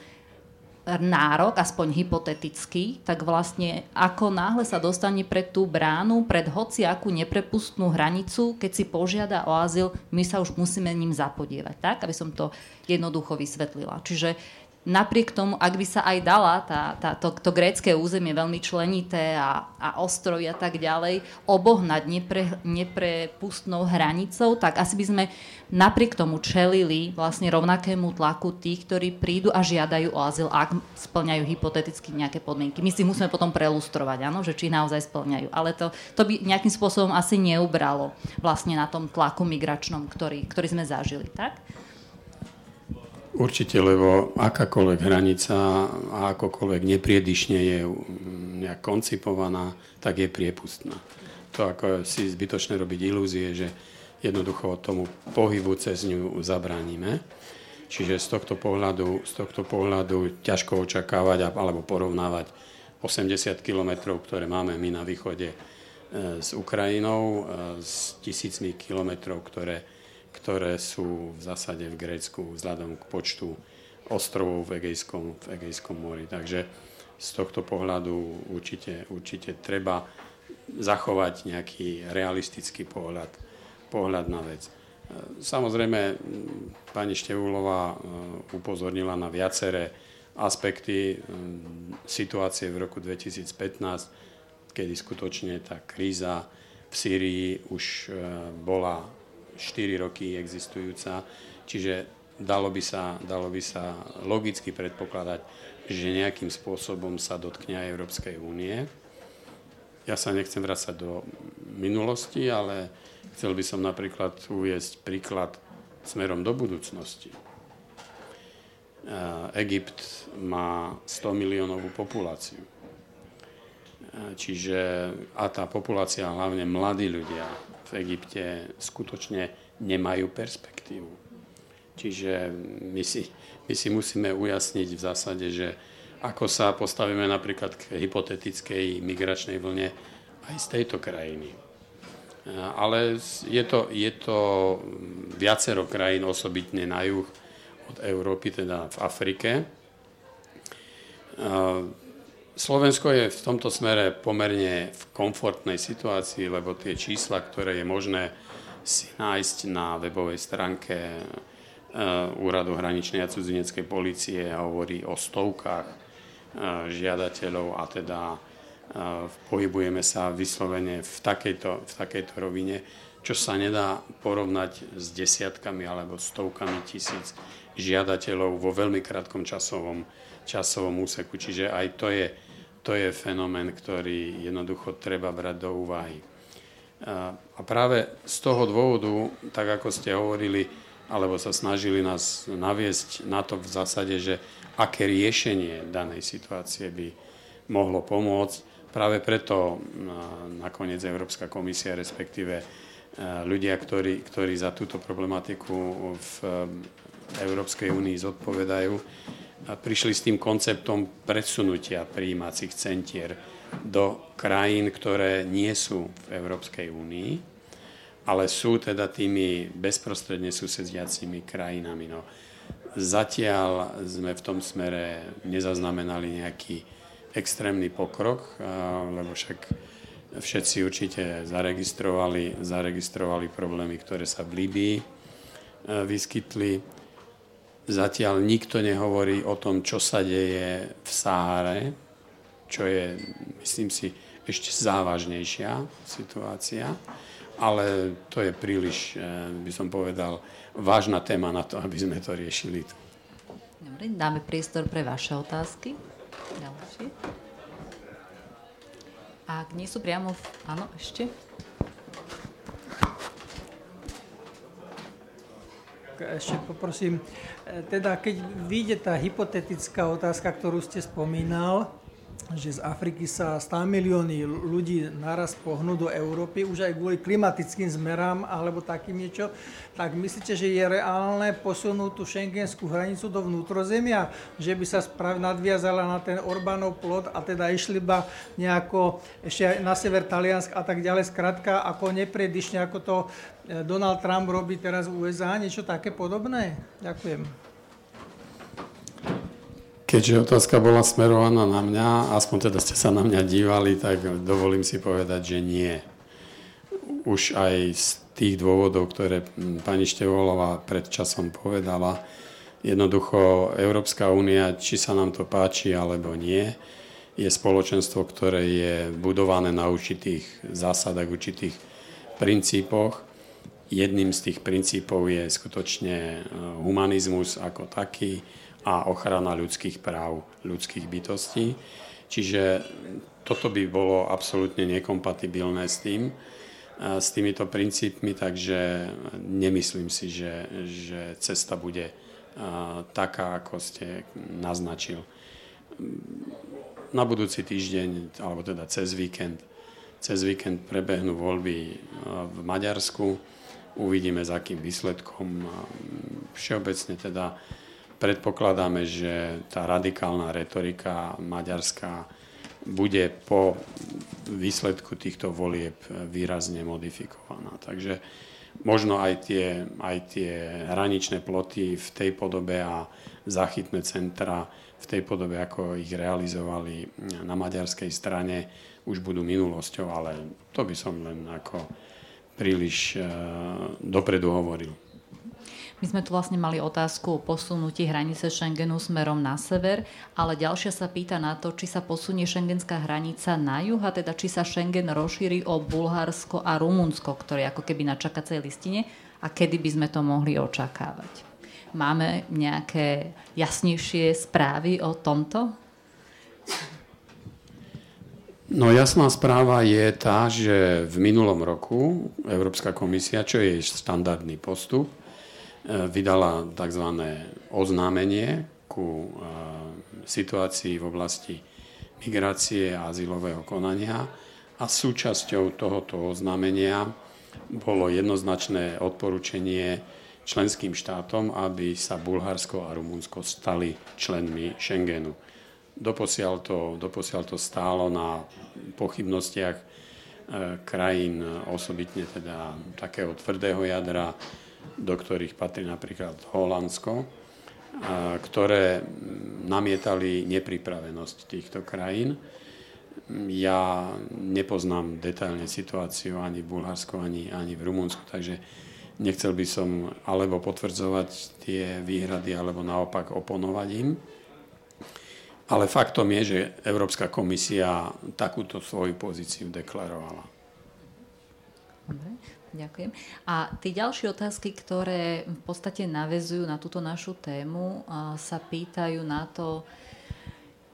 nárok, aspoň hypotetický, tak vlastne ako náhle sa dostane pred tú bránu, pred hociakú neprepustnú hranicu, keď si požiada o azyl, my sa už musíme ním zapodievať, tak? Aby som to jednoducho vysvetlila. Čiže napriek tomu, ak by sa aj dala tá, tá, to, to grécké územie veľmi členité a, a ostrovy a tak ďalej obohnať nepre, neprepustnou hranicou, tak asi by sme napriek tomu čelili vlastne rovnakému tlaku tých, ktorí prídu a žiadajú o azyl, ak splňajú hypoteticky nejaké podmienky. My si musíme potom prelustrovať, áno, že či naozaj splňajú. Ale to, to by nejakým spôsobom asi neubralo vlastne na tom tlaku migračnom, ktorý, ktorý sme zažili, tak? Určite, lebo akákoľvek hranica a akokoľvek nepriedišne je nejak koncipovaná, tak je priepustná. To ako si zbytočné robiť ilúzie, že jednoducho tomu pohybu cez ňu zabránime. Čiže z tohto pohľadu, z tohto pohľadu ťažko očakávať alebo porovnávať 80 kilometrov, ktoré máme my na východe e, s Ukrajinou, e, s tisícmi kilometrov, ktoré ktoré sú v zásade v Grécku vzhľadom k počtu ostrovov v Egejskom, v Egejskom mori. Takže z tohto pohľadu určite, určite treba zachovať nejaký realistický pohľad, pohľad na vec. Samozrejme, pani Števulová e, upozornila na viaceré aspekty e, situácie v roku 2015, kedy skutočne tá kríza v Sýrii už e, bola 4 roky existujúca, čiže dalo by sa, dalo by sa logicky predpokladať, že nejakým spôsobom sa dotkne aj Európskej únie. Ja sa nechcem vrácať do minulosti, ale chcel by som napríklad uviezť príklad smerom do budúcnosti. Egypt má 100 miliónovú populáciu. Čiže, a tá populácia, hlavne mladí ľudia, v Egypte skutočne nemajú perspektívu. Čiže my si, my si musíme ujasniť v zásade, že ako sa postavíme napríklad k hypotetickej migračnej vlne aj z tejto krajiny. Ale je to, je to viacero krajín, osobitne na juh od Európy, teda v Afrike. Slovensko je v tomto smere pomerne v komfortnej situácii, lebo tie čísla, ktoré je možné si nájsť na webovej stránke e, Úradu hraničnej a cudzineckej policie hovorí o stovkách e, žiadateľov a teda e, pohybujeme sa vyslovene v takejto, v takejto rovine, čo sa nedá porovnať s desiatkami alebo stovkami tisíc žiadateľov vo veľmi krátkom časovom, časovom úseku. Čiže aj to je to je fenomén, ktorý jednoducho treba brať do úvahy. A práve z toho dôvodu, tak ako ste hovorili, alebo sa snažili nás naviesť na to v zásade, že aké riešenie danej situácie by mohlo pomôcť. Práve preto nakoniec Európska komisia, respektíve ľudia, ktorí, ktorí za túto problematiku v Európskej únii zodpovedajú, prišli s tým konceptom predsunutia prijímacích centier do krajín, ktoré nie sú v Európskej únii, ale sú teda tými bezprostredne susediacimi krajinami. No, zatiaľ sme v tom smere nezaznamenali nejaký extrémny pokrok, lebo však všetci určite zaregistrovali, zaregistrovali problémy, ktoré sa v Líbii vyskytli Zatiaľ nikto nehovorí o tom, čo sa deje v Sáre, čo je, myslím si, ešte závažnejšia situácia, ale to je príliš, eh, by som povedal, vážna téma na to, aby sme to riešili. Dobre, dáme priestor pre vaše otázky. Ďalšie. Ak nie sú priamo... V... Áno, ešte? Tak ešte poprosím, teda keď vyjde tá hypotetická otázka, ktorú ste spomínal, že z Afriky sa 100 milióny ľudí naraz pohnú do Európy, už aj kvôli klimatickým zmerám alebo takým niečo, tak myslíte, že je reálne posunúť tú šengenskú hranicu do vnútrozemia, že by sa sprav, nadviazala na ten Orbánov plot a teda išli ba nejako ešte na sever Taliansk a tak ďalej, skrátka ako nepredišne, ako to eh, Donald Trump robí teraz v USA, niečo také podobné? Ďakujem. Keďže otázka bola smerovaná na mňa, aspoň teda ste sa na mňa dívali, tak dovolím si povedať, že nie. Už aj z tých dôvodov, ktoré pani Števolová pred časom povedala, jednoducho Európska únia, či sa nám to páči alebo nie, je spoločenstvo, ktoré je budované na určitých zásadách, určitých princípoch. Jedným z tých princípov je skutočne eh, humanizmus ako taký, a ochrana ľudských práv, ľudských bytostí. Čiže toto by bolo absolútne nekompatibilné s tým, s týmito princípmi, takže nemyslím si, že, že cesta bude taká, ako ste naznačil. Na budúci týždeň, alebo teda cez víkend, cez víkend prebehnú voľby v Maďarsku. Uvidíme, s akým výsledkom. Všeobecne teda predpokladáme, že tá radikálna retorika maďarská bude po výsledku týchto volieb výrazne modifikovaná. Takže možno aj tie, aj tie hraničné ploty v tej podobe a zachytné centra v tej podobe, ako ich realizovali na maďarskej strane, už budú minulosťou, ale to by som len ako príliš uh, dopredu hovoril. My sme tu vlastne mali otázku o posunutí hranice Schengenu smerom na sever, ale ďalšia sa pýta na to, či sa posunie šengenská hranica na juh, a teda či sa Schengen rozšíri o Bulharsko a Rumunsko, ktoré ako keby na čakacej listine a kedy by sme to mohli očakávať. Máme nejaké jasnejšie správy o tomto? No jasná správa je tá, že v minulom roku Európska komisia, čo je štandardný postup, vydala tzv. oznámenie ku e, situácii v oblasti migrácie a azylového konania a súčasťou tohoto oznámenia bolo jednoznačné odporúčanie členským štátom, aby sa Bulharsko a Rumunsko stali členmi Schengenu. Doposiaľ to, doposiaľ to stálo na pochybnostiach e, krajín, osobitne teda takého tvrdého jadra, do ktorých patrí napríklad Holandsko, ktoré namietali nepripravenosť týchto krajín. Ja nepoznám detailne situáciu ani v Bulharsku, ani, ani v Rumunsku, takže nechcel by som alebo potvrdzovať tie výhrady, alebo naopak oponovať im. Ale faktom je, že Európska komisia takúto svoju pozíciu deklarovala. Ďakujem. A tie ďalšie otázky, ktoré v podstate navezujú na túto našu tému, sa pýtajú na to,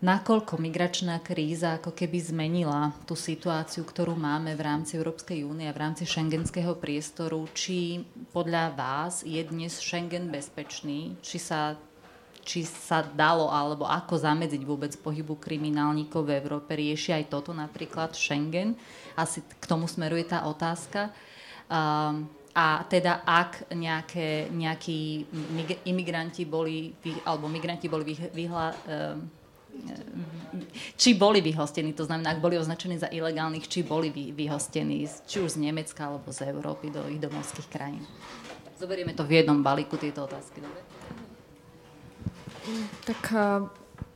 nakoľko migračná kríza ako keby zmenila tú situáciu, ktorú máme v rámci Európskej únie a v rámci šengenského priestoru. Či podľa vás je dnes Schengen bezpečný? Či sa či sa dalo alebo ako zamedziť vôbec pohybu kriminálnikov v Európe. Rieši aj toto napríklad Schengen. Asi k tomu smeruje tá otázka. Um, a teda ak nejaké, nejakí imigranti boli, alebo migranti boli vyhla, um, či boli vyhostení, to znamená, ak boli označení za ilegálnych, či boli vy, vyhostení, či už z Nemecka alebo z Európy do ich domovských krajín. Zoberieme to v jednom balíku, tieto otázky. Dobre? Tak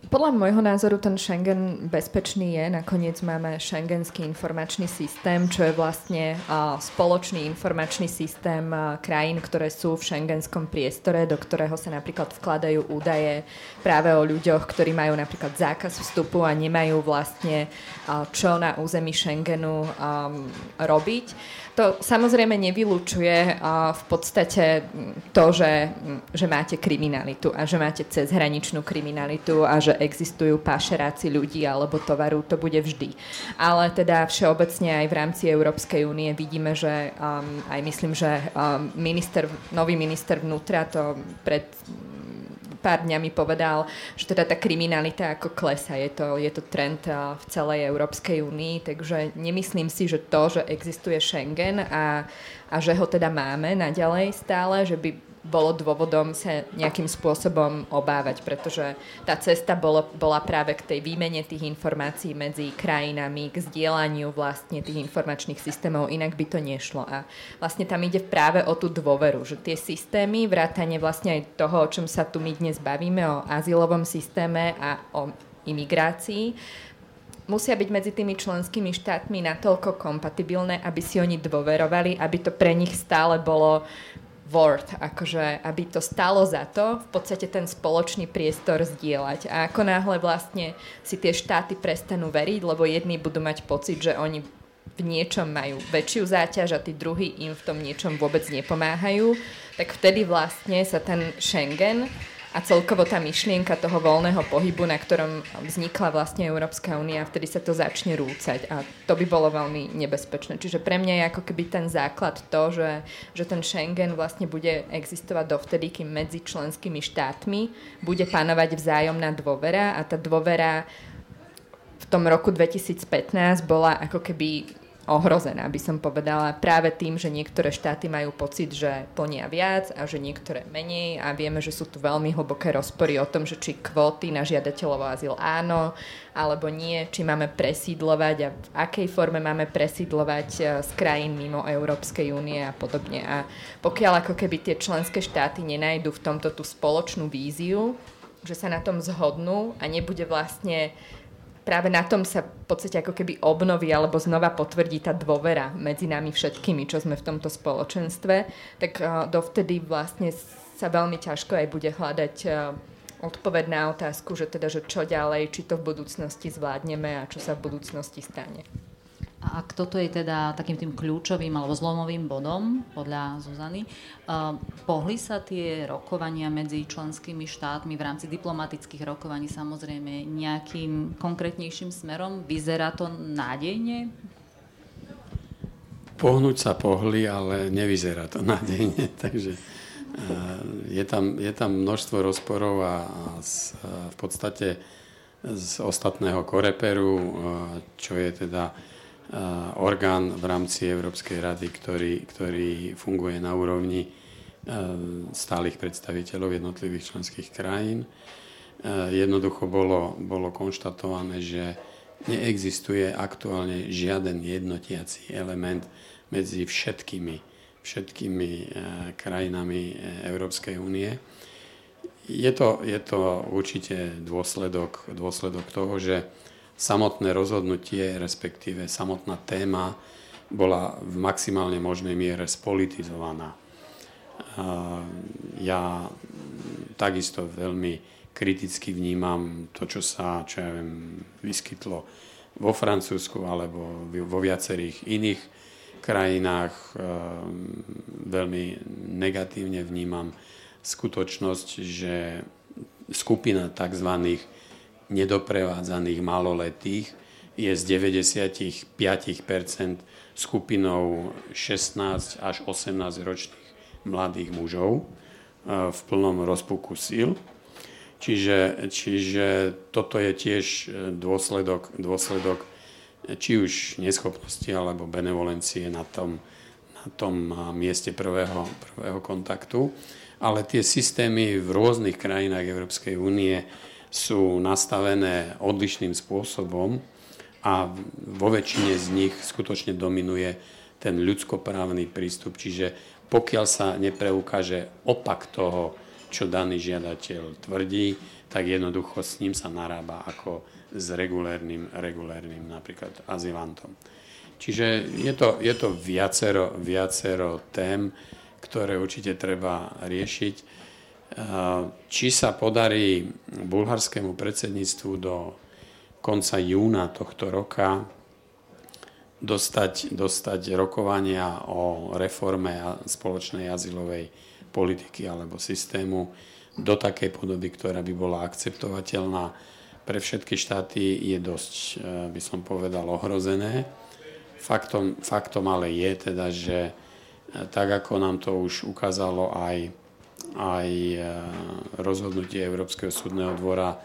podľa môjho názoru ten Schengen bezpečný je. Nakoniec máme Schengenský informačný systém, čo je vlastne spoločný informačný systém krajín, ktoré sú v šengenskom priestore, do ktorého sa napríklad vkladajú údaje práve o ľuďoch, ktorí majú napríklad zákaz vstupu a nemajú vlastne čo na území Schengenu robiť. To samozrejme nevylučuje v podstate to, že, že máte kriminalitu a že máte cezhraničnú kriminalitu a že existujú pašeráci ľudí alebo tovaru, to bude vždy. Ale teda všeobecne aj v rámci Európskej únie vidíme, že aj myslím, že minister, nový minister vnútra to pred pár dňami povedal, že teda tá kriminalita ako klesa. Je to, je to trend v celej Európskej únii, takže nemyslím si, že to, že existuje Schengen a, a že ho teda máme naďalej stále, že by bolo dôvodom sa nejakým spôsobom obávať, pretože tá cesta bolo, bola práve k tej výmene tých informácií medzi krajinami, k zdieľaniu vlastne tých informačných systémov, inak by to nešlo. A vlastne tam ide práve o tú dôveru, že tie systémy, vrátane vlastne aj toho, o čom sa tu my dnes bavíme, o azylovom systéme a o imigrácii, musia byť medzi tými členskými štátmi natoľko kompatibilné, aby si oni dôverovali, aby to pre nich stále bolo worth, akože aby to stalo za to v podstate ten spoločný priestor zdieľať. A ako náhle vlastne si tie štáty prestanú veriť, lebo jedni budú mať pocit, že oni v niečom majú väčšiu záťaž a tí druhí im v tom niečom vôbec nepomáhajú, tak vtedy vlastne sa ten Schengen a celkovo tá myšlienka toho voľného pohybu, na ktorom vznikla vlastne Európska únia, vtedy sa to začne rúcať a to by bolo veľmi nebezpečné. Čiže pre mňa je ako keby ten základ to, že, že ten Schengen vlastne bude existovať dovtedy, kým medzi členskými štátmi bude panovať vzájomná dôvera a tá dôvera v tom roku 2015 bola ako keby ohrozená, by som povedala, práve tým, že niektoré štáty majú pocit, že plnia viac a že niektoré menej a vieme, že sú tu veľmi hlboké rozpory o tom, že či kvóty na žiadateľov o azyl áno, alebo nie, či máme presídlovať a v akej forme máme presídlovať e, z krajín mimo Európskej únie a podobne. A pokiaľ ako keby tie členské štáty nenajdu v tomto tú spoločnú víziu, že sa na tom zhodnú a nebude vlastne práve na tom sa v podstate ako keby obnoví alebo znova potvrdí tá dôvera medzi nami všetkými, čo sme v tomto spoločenstve, tak uh, dovtedy vlastne sa veľmi ťažko aj bude hľadať uh, odpoveď na otázku, že teda, že čo ďalej, či to v budúcnosti zvládneme a čo sa v budúcnosti stane. A toto je teda takým tým kľúčovým alebo zlomovým bodom, podľa Zuzany, uh, pohli sa tie rokovania medzi členskými štátmi v rámci diplomatických rokovaní samozrejme nejakým konkrétnejším smerom? Vyzerá to nádejne? Pohnúť sa pohli, ale nevyzerá to nádejne, takže je tam, je tam množstvo rozporov a, a z, a v podstate z ostatného koreperu, čo je teda orgán v rámci Európskej rady, ktorý, ktorý funguje na úrovni stálych predstaviteľov jednotlivých členských krajín. Jednoducho bolo, bolo konštatované, že neexistuje aktuálne žiaden jednotiaci element medzi všetkými, všetkými krajinami Európskej únie. Je to, je to určite dôsledok, dôsledok toho, že samotné rozhodnutie, respektíve samotná téma bola v maximálne možnej miere spolitizovaná. Ja takisto veľmi kriticky vnímam to, čo sa, čo ja viem, vyskytlo vo Francúzsku alebo vo viacerých iných krajinách. Veľmi negatívne vnímam skutočnosť, že skupina tzv nedoprevádzaných maloletých je z 95% skupinou 16 až 18 ročných mladých mužov e, v plnom rozpuku síl. Čiže, čiže toto je tiež e, dôsledok, dôsledok či už neschopnosti alebo benevolencie na tom, na tom mieste prvého, prvého kontaktu. Ale tie systémy v rôznych krajinách Európskej únie sú nastavené odlišným spôsobom a vo väčšine z nich skutočne dominuje ten ľudskoprávny prístup. Čiže pokiaľ sa nepreukáže opak toho, čo daný žiadateľ tvrdí, tak jednoducho s ním sa narába ako s regulérnym, regulérnym napríklad azylantom. Čiže je to, je to viacero, viacero tém, ktoré určite treba riešiť. Či sa podarí bulharskému predsedníctvu do konca júna tohto roka dostať, dostať rokovania o reforme spoločnej azylovej politiky alebo systému do takej podoby, ktorá by bola akceptovateľná pre všetky štáty je dosť, by som povedal, ohrozené. Faktom, faktom ale je teda, že tak ako nám to už ukázalo aj, aj rozhodnutie Európskeho súdneho dvora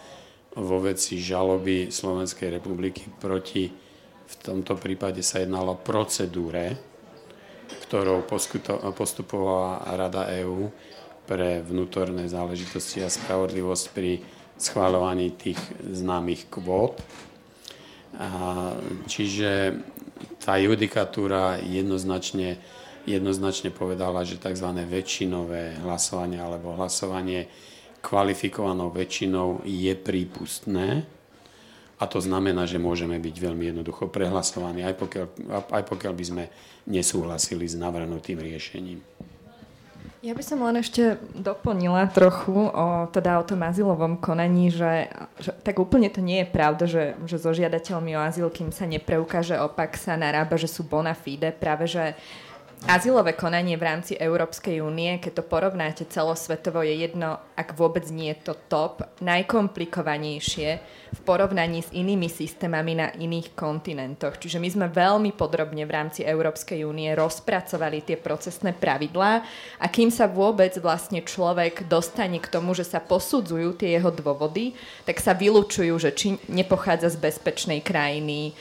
vo veci žaloby Slovenskej republiky proti, v tomto prípade sa jednalo o procedúre, ktorou postupovala Rada EÚ pre vnútorné záležitosti a spravodlivosť pri schváľovaní tých známych kvót. Čiže tá judikatúra jednoznačne, jednoznačne povedala, že tzv. väčšinové hlasovanie alebo hlasovanie kvalifikovanou väčšinou je prípustné a to znamená, že môžeme byť veľmi jednoducho prehlasovaní, aj pokiaľ, aj pokiaľ by sme nesúhlasili s navrhnutým riešením. Ja by som len ešte doplnila trochu o, teda o tom azylovom konaní, že, že tak úplne to nie je pravda, že, že so žiadateľmi o azyl, kým sa nepreukáže opak, sa narába, že sú bona fide. Práve, že Azylové konanie v rámci Európskej únie, keď to porovnáte celosvetovo, je jedno, ak vôbec nie je to top, najkomplikovanejšie v porovnaní s inými systémami na iných kontinentoch. Čiže my sme veľmi podrobne v rámci Európskej únie rozpracovali tie procesné pravidlá a kým sa vôbec vlastne človek dostane k tomu, že sa posudzujú tie jeho dôvody, tak sa vylúčujú, že či nepochádza z bezpečnej krajiny,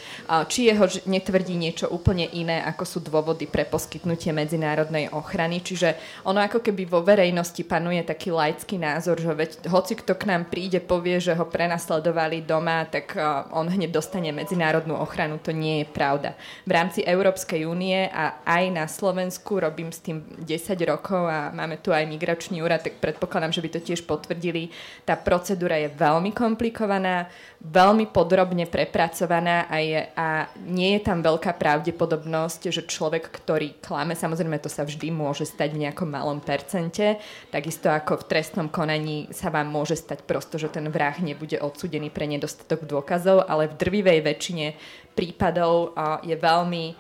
či jeho netvrdí niečo úplne iné, ako sú dôvody pre poskytnutie medzinárodnej ochrany. Čiže ono ako keby vo verejnosti panuje taký laický názor, že veď hoci kto k nám príde, povie, že ho prenasledovali doma, tak eh, on hneď dostane medzinárodnú ochranu. To nie je pravda. V rámci Európskej únie a aj na Slovensku robím s tým 10 rokov a máme tu aj migračný úrad, tak predpokladám, že by to tiež potvrdili. Tá procedúra je veľmi komplikovaná, veľmi podrobne prepracovaná a, je, a nie je tam veľká pravdepodobnosť, že človek, ktorý klame, samozrejme to sa vždy môže stať v nejakom malom percente, takisto ako v trestnom konaní sa vám môže stať prosto, že ten vrah nebude odsudený pre nedostatok dôkazov, ale v drvivej väčšine prípadov je veľmi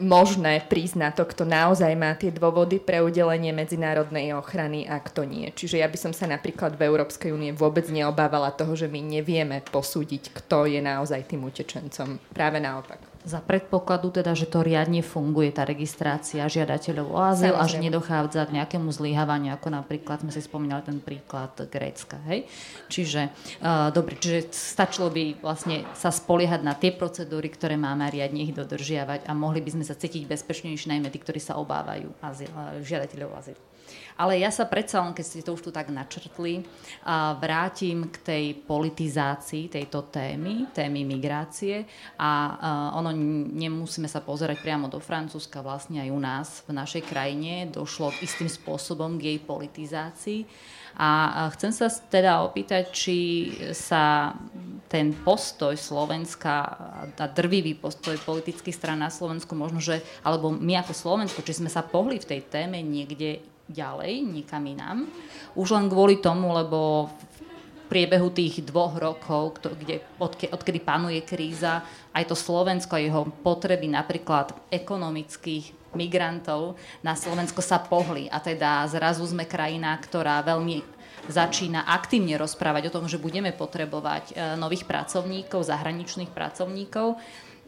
možné prísť na to, kto naozaj má tie dôvody pre udelenie medzinárodnej ochrany a kto nie. Čiže ja by som sa napríklad v Európskej únie vôbec neobávala toho, že my nevieme posúdiť, kto je naozaj tým utečencom. Práve naopak. Za predpokladu teda, že to riadne funguje, tá registrácia žiadateľov o azyl a že nedochádza k nejakému zlyhávaniu, ako napríklad sme si spomínali ten príklad Grécka. Hej? Čiže, uh, dobre, čiže stačilo by vlastne sa spoliehať na tie procedúry, ktoré máme a riadne ich dodržiavať a mohli by sme sa cítiť bezpečnejšie, najmä tí, ktorí sa obávajú azyl, uh, žiadateľov o azyl. Ale ja sa predsa len, keď ste to už tu tak načrtli, vrátim k tej politizácii tejto témy, témy migrácie a ono nemusíme sa pozerať priamo do Francúzska, vlastne aj u nás v našej krajine došlo k istým spôsobom k jej politizácii. A chcem sa teda opýtať, či sa ten postoj Slovenska, tá drvivý postoj politických strán na Slovensku, možno, že, alebo my ako Slovensko, či sme sa pohli v tej téme niekde ďalej, nikam inám. Už len kvôli tomu, lebo priebehu tých dvoch rokov, kde, odke, odkedy panuje kríza, aj to Slovensko a jeho potreby napríklad ekonomických migrantov na Slovensko sa pohli. A teda zrazu sme krajina, ktorá veľmi začína aktívne rozprávať o tom, že budeme potrebovať e, nových pracovníkov, zahraničných pracovníkov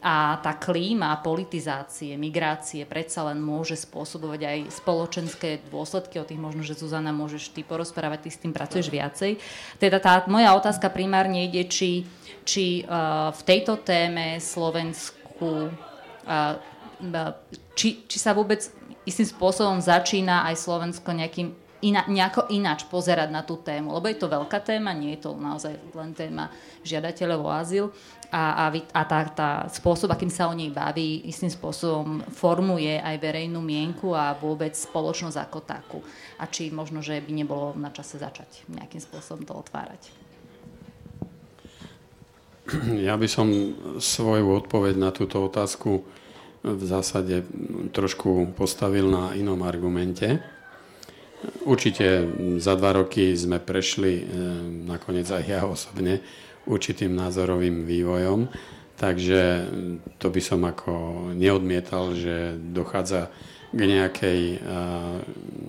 a tá klíma politizácie, migrácie predsa len môže spôsobovať aj spoločenské dôsledky. O tých možno, že Zuzana môžeš ty porozprávať, ty s tým pracuješ viacej. Teda tá moja otázka primárne ide, či, či uh, v tejto téme Slovensku uh, či, či sa vôbec istým spôsobom začína aj Slovensko nejakým iná, nejako ináč pozerať na tú tému, lebo je to veľká téma, nie je to naozaj len téma žiadateľov o azyl a, a, a tá, tá spôsob, akým sa o nej baví, istým spôsobom formuje aj verejnú mienku a vôbec spoločnosť ako takú. A či možno, že by nebolo na čase začať nejakým spôsobom to otvárať. Ja by som svoju odpoveď na túto otázku v zásade trošku postavil na inom argumente. Určite za dva roky sme prešli, e, nakoniec aj ja osobne, určitým názorovým vývojom, takže to by som ako neodmietal, že dochádza k nejakej e,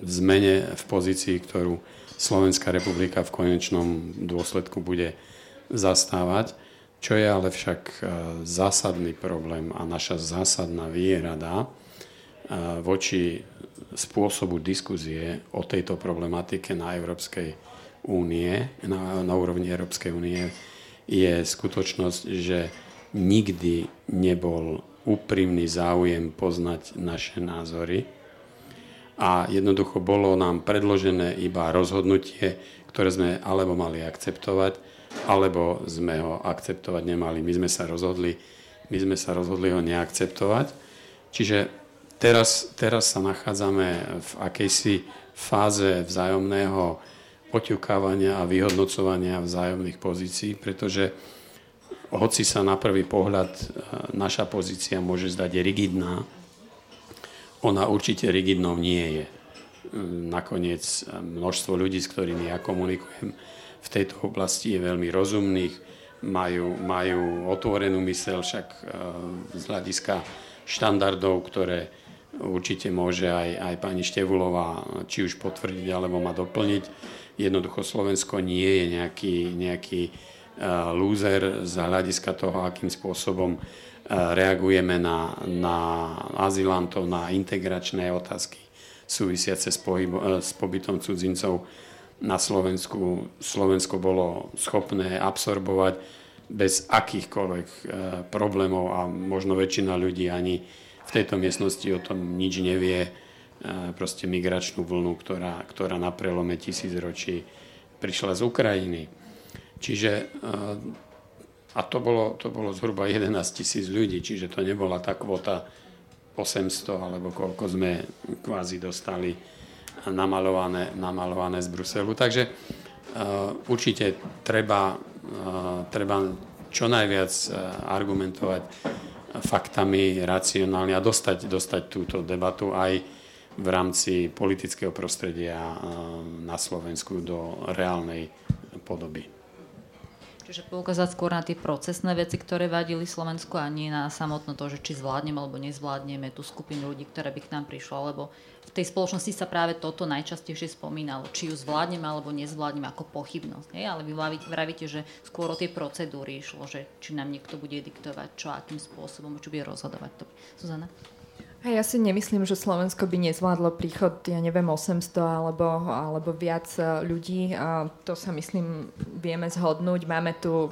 zmene v pozícii, ktorú Slovenská republika v konečnom dôsledku bude zastávať. Čo je ale však e, zásadný problém a naša zásadná výhrada e, voči spôsobu diskuzie o tejto problematike na Európskej únie, na, na úrovni Európskej únie, je skutočnosť, že nikdy nebol úprimný záujem poznať naše názory a jednoducho bolo nám predložené iba rozhodnutie, ktoré sme alebo mali akceptovať, alebo sme ho akceptovať nemali. My sme sa rozhodli, my sme sa rozhodli ho neakceptovať. Čiže teraz, teraz sa nachádzame v akejsi fáze vzájomného poťukávania a vyhodnocovania vzájomných pozícií, pretože hoci sa na prvý pohľad e, naša pozícia môže zdať rigidná, ona určite rigidnou nie je. Nakoniec e, množstvo ľudí, s ktorými ja komunikujem, v tejto oblasti je veľmi rozumných, majú, majú otvorenú mysel však e, z hľadiska štandardov, ktoré určite môže aj, aj pani Števulová či už potvrdiť alebo ma doplniť. Jednoducho Slovensko nie je nejaký, nejaký uh, lúzer z hľadiska toho, akým spôsobom uh, reagujeme na, na azylantov, na integračné otázky súvisiace s, pohybo, uh, s pobytom cudzincov na Slovensku Slovensko bolo schopné absorbovať bez akýchkoľvek e, problémov a možno väčšina ľudí ani v tejto miestnosti o tom nič nevie. E, proste migračnú vlnu, ktorá, ktorá na prelome tisíc ročí prišla z Ukrajiny. Čiže e, a to bolo, to bolo zhruba 11 tisíc ľudí, čiže to nebola tá kvota 800 alebo koľko sme kvázi dostali namalované, namalované z Bruselu. Takže uh, určite treba, treba čo najviac argumentovať faktami racionálne a dostať, dostať túto debatu aj v rámci politického prostredia na Slovensku do reálnej podoby. Čiže poukázať skôr na tie procesné veci, ktoré vadili Slovensku a nie na samotno to, že či zvládneme alebo nezvládneme tú skupinu ľudí, ktorá by k nám prišla, lebo v tej spoločnosti sa práve toto najčastejšie spomínalo, či ju zvládneme alebo nezvládneme ako pochybnosť. Nie? Ale vy vravíte, že skôr o tie procedúry išlo, že či nám niekto bude diktovať, čo, akým spôsobom, čo bude rozhodovať. To. Zuzana? A ja si nemyslím, že Slovensko by nezvládlo príchod, ja neviem, 800 alebo, alebo viac e, ľudí. A to sa myslím vieme zhodnúť. Máme tu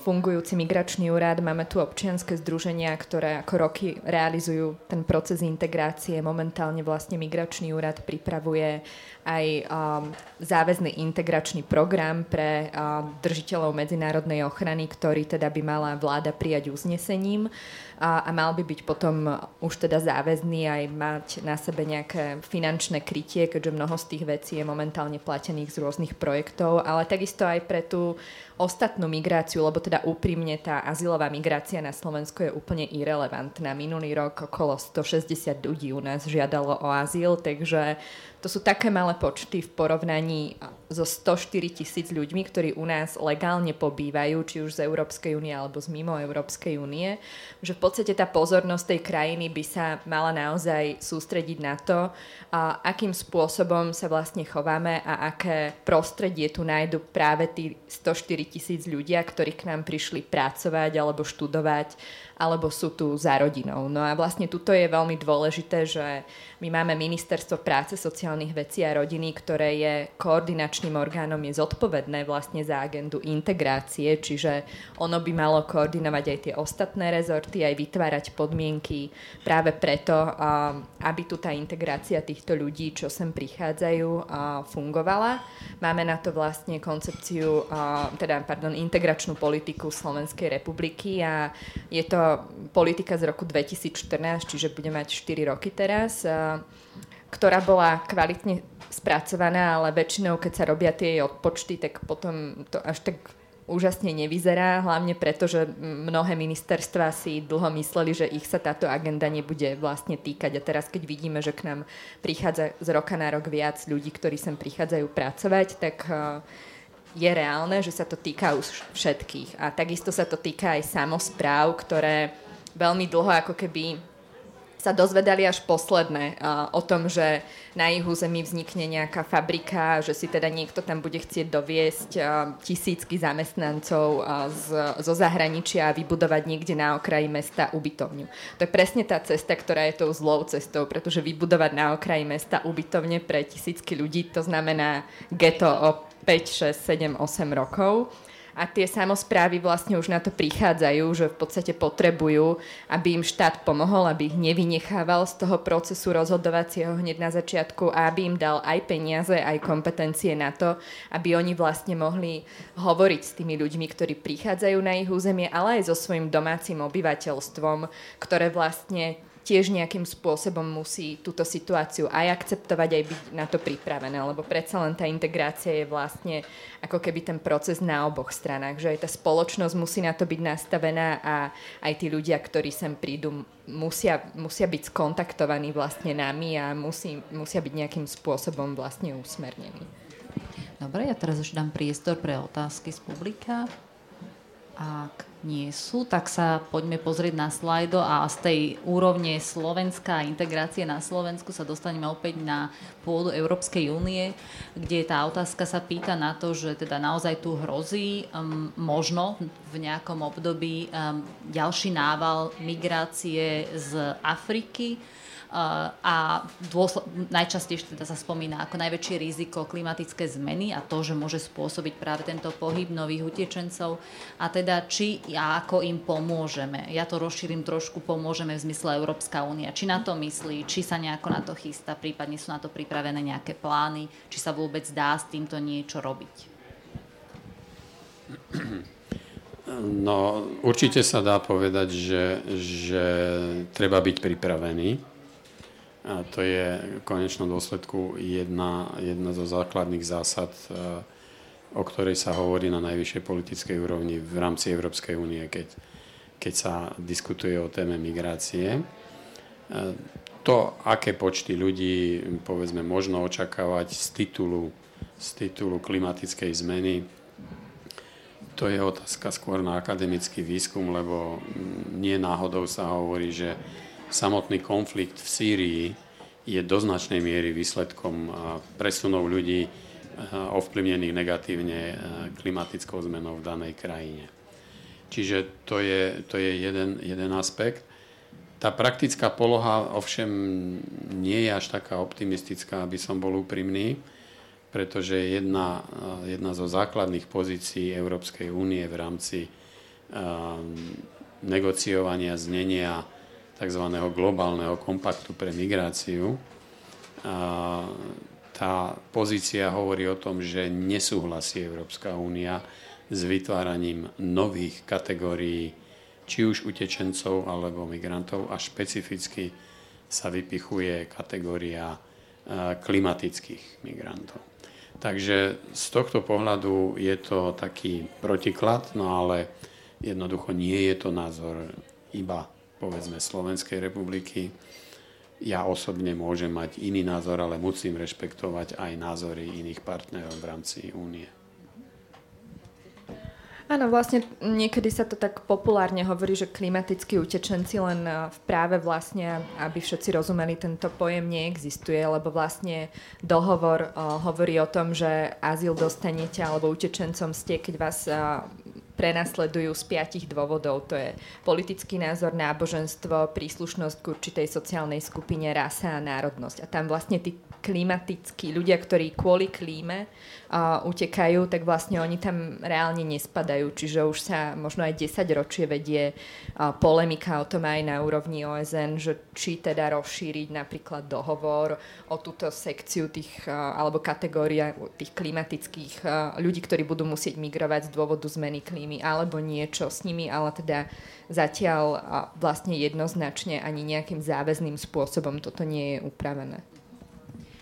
fungujúci migračný úrad, máme tu občianske združenia, ktoré ako roky realizujú ten proces integrácie. Momentálne vlastne migračný úrad pripravuje aj um, záväzný integračný program pre um, držiteľov medzinárodnej ochrany, ktorý teda by mala vláda prijať uznesením a, a mal by byť potom už teda záväzný aj mať na sebe nejaké finančné krytie, keďže mnoho z tých vecí je momentálne platených z rôznych projektov, ale takisto aj pre tú ostatnú migráciu, lebo teda úprimne tá azylová migrácia na Slovensku je úplne irrelevantná. Minulý rok okolo 160 ľudí u nás žiadalo o azyl, takže to sú také malé počty v porovnaní so 104 tisíc ľuďmi, ktorí u nás legálne pobývajú, či už z Európskej únie alebo z mimo Európskej únie, že v podstate tá pozornosť tej krajiny by sa mala naozaj sústrediť na to, a akým spôsobom sa vlastne chováme a aké prostredie tu nájdu práve tí 104 tisíc ľudia, ktorí k nám prišli pracovať alebo študovať alebo sú tu za rodinou. No a vlastne tuto je veľmi dôležité, že my máme Ministerstvo práce, sociálnych vecí a rodiny, ktoré je koordinačným orgánom, je zodpovedné vlastne za agendu integrácie, čiže ono by malo koordinovať aj tie ostatné rezorty, aj vytvárať podmienky práve preto, aby tu tá integrácia týchto ľudí, čo sem prichádzajú, fungovala. Máme na to vlastne koncepciu, teda, pardon, integračnú politiku Slovenskej republiky a je to politika z roku 2014, čiže bude mať 4 roky teraz, ktorá bola kvalitne spracovaná, ale väčšinou, keď sa robia tie jej odpočty, tak potom to až tak úžasne nevyzerá, hlavne preto, že mnohé ministerstva si dlho mysleli, že ich sa táto agenda nebude vlastne týkať. A teraz, keď vidíme, že k nám prichádza z roka na rok viac ľudí, ktorí sem prichádzajú pracovať, tak uh, je reálne, že sa to týka už všetkých. A takisto sa to týka aj samozpráv, ktoré veľmi dlho ako keby sa dozvedali až posledné o tom, že na ich území vznikne nejaká fabrika, že si teda niekto tam bude chcieť doviesť tisícky zamestnancov z, zo zahraničia a vybudovať niekde na okraji mesta ubytovňu. To je presne tá cesta, ktorá je tou zlou cestou, pretože vybudovať na okraji mesta ubytovne pre tisícky ľudí, to znamená geto o 5, 6, 7, 8 rokov. A tie samozprávy vlastne už na to prichádzajú, že v podstate potrebujú, aby im štát pomohol, aby ich nevynechával z toho procesu rozhodovacieho hneď na začiatku a aby im dal aj peniaze, aj kompetencie na to, aby oni vlastne mohli hovoriť s tými ľuďmi, ktorí prichádzajú na ich územie, ale aj so svojím domácim obyvateľstvom, ktoré vlastne tiež nejakým spôsobom musí túto situáciu aj akceptovať, aj byť na to pripravené, lebo predsa len tá integrácia je vlastne ako keby ten proces na oboch stranách, že aj tá spoločnosť musí na to byť nastavená a aj tí ľudia, ktorí sem prídu, musia, musia byť skontaktovaní vlastne nami a musí, musia byť nejakým spôsobom vlastne usmernení. Dobre, ja teraz už dám priestor pre otázky z publika. Ak nie sú, tak sa poďme pozrieť na slajdo a z tej úrovne Slovenska a integrácie na Slovensku sa dostaneme opäť na pôdu Európskej únie, kde tá otázka sa pýta na to, že teda naozaj tu hrozí um, možno v nejakom období um, ďalší nával migrácie z Afriky, a dôsl- najčastejšie teda sa spomína ako najväčšie riziko klimatické zmeny a to, že môže spôsobiť práve tento pohyb nových utečencov a teda či a ako im pomôžeme. Ja to rozšírim trošku, pomôžeme v zmysle Európska únia. Či na to myslí, či sa nejako na to chystá, prípadne sú na to pripravené nejaké plány, či sa vôbec dá s týmto niečo robiť. No, určite sa dá povedať, že, že treba byť pripravený a to je v konečnom dôsledku jedna, jedna zo základných zásad, e, o ktorej sa hovorí na najvyššej politickej úrovni v rámci Európskej únie, keď, keď sa diskutuje o téme migrácie. E, to, aké počty ľudí, povedzme, možno očakávať z titulu, z titulu klimatickej zmeny, to je otázka skôr na akademický výskum, lebo nie náhodou sa hovorí, že samotný konflikt v Sýrii je do značnej miery výsledkom presunov ľudí ovplyvnených negatívne klimatickou zmenou v danej krajine. Čiže to je, to je jeden, jeden aspekt. Tá praktická poloha ovšem nie je až taká optimistická, aby som bol úprimný, pretože jedna, jedna zo základných pozícií Európskej únie v rámci negociovania znenia tzv. globálneho kompaktu pre migráciu. A tá pozícia hovorí o tom, že nesúhlasí Európska únia s vytváraním nových kategórií či už utečencov alebo migrantov a špecificky sa vypichuje kategória klimatických migrantov. Takže z tohto pohľadu je to taký protiklad, no ale jednoducho nie je to názor iba povedzme Slovenskej republiky. Ja osobne môžem mať iný názor, ale musím rešpektovať aj názory iných partnerov v rámci únie. Áno, vlastne niekedy sa to tak populárne hovorí, že klimatickí utečenci len e, v práve vlastne, aby všetci rozumeli, tento pojem neexistuje, lebo vlastne dohovor uh, hovorí o tom, že azyl dostanete alebo utečencom ste, keď vás uh, prenasledujú z piatich dôvodov. To je politický názor, náboženstvo, príslušnosť k určitej sociálnej skupine, rasa a národnosť. A tam vlastne tí klimatickí ľudia, ktorí kvôli klíme uh, utekajú, tak vlastne oni tam reálne nespadajú. Čiže už sa možno aj 10 ročie vedie uh, polemika o tom aj na úrovni OSN, že či teda rozšíriť napríklad dohovor o túto sekciu tých, uh, alebo kategória tých klimatických uh, ľudí, ktorí budú musieť migrovať z dôvodu zmeny klímy, alebo niečo s nimi, ale teda zatiaľ uh, vlastne jednoznačne ani nejakým záväzným spôsobom toto nie je upravené.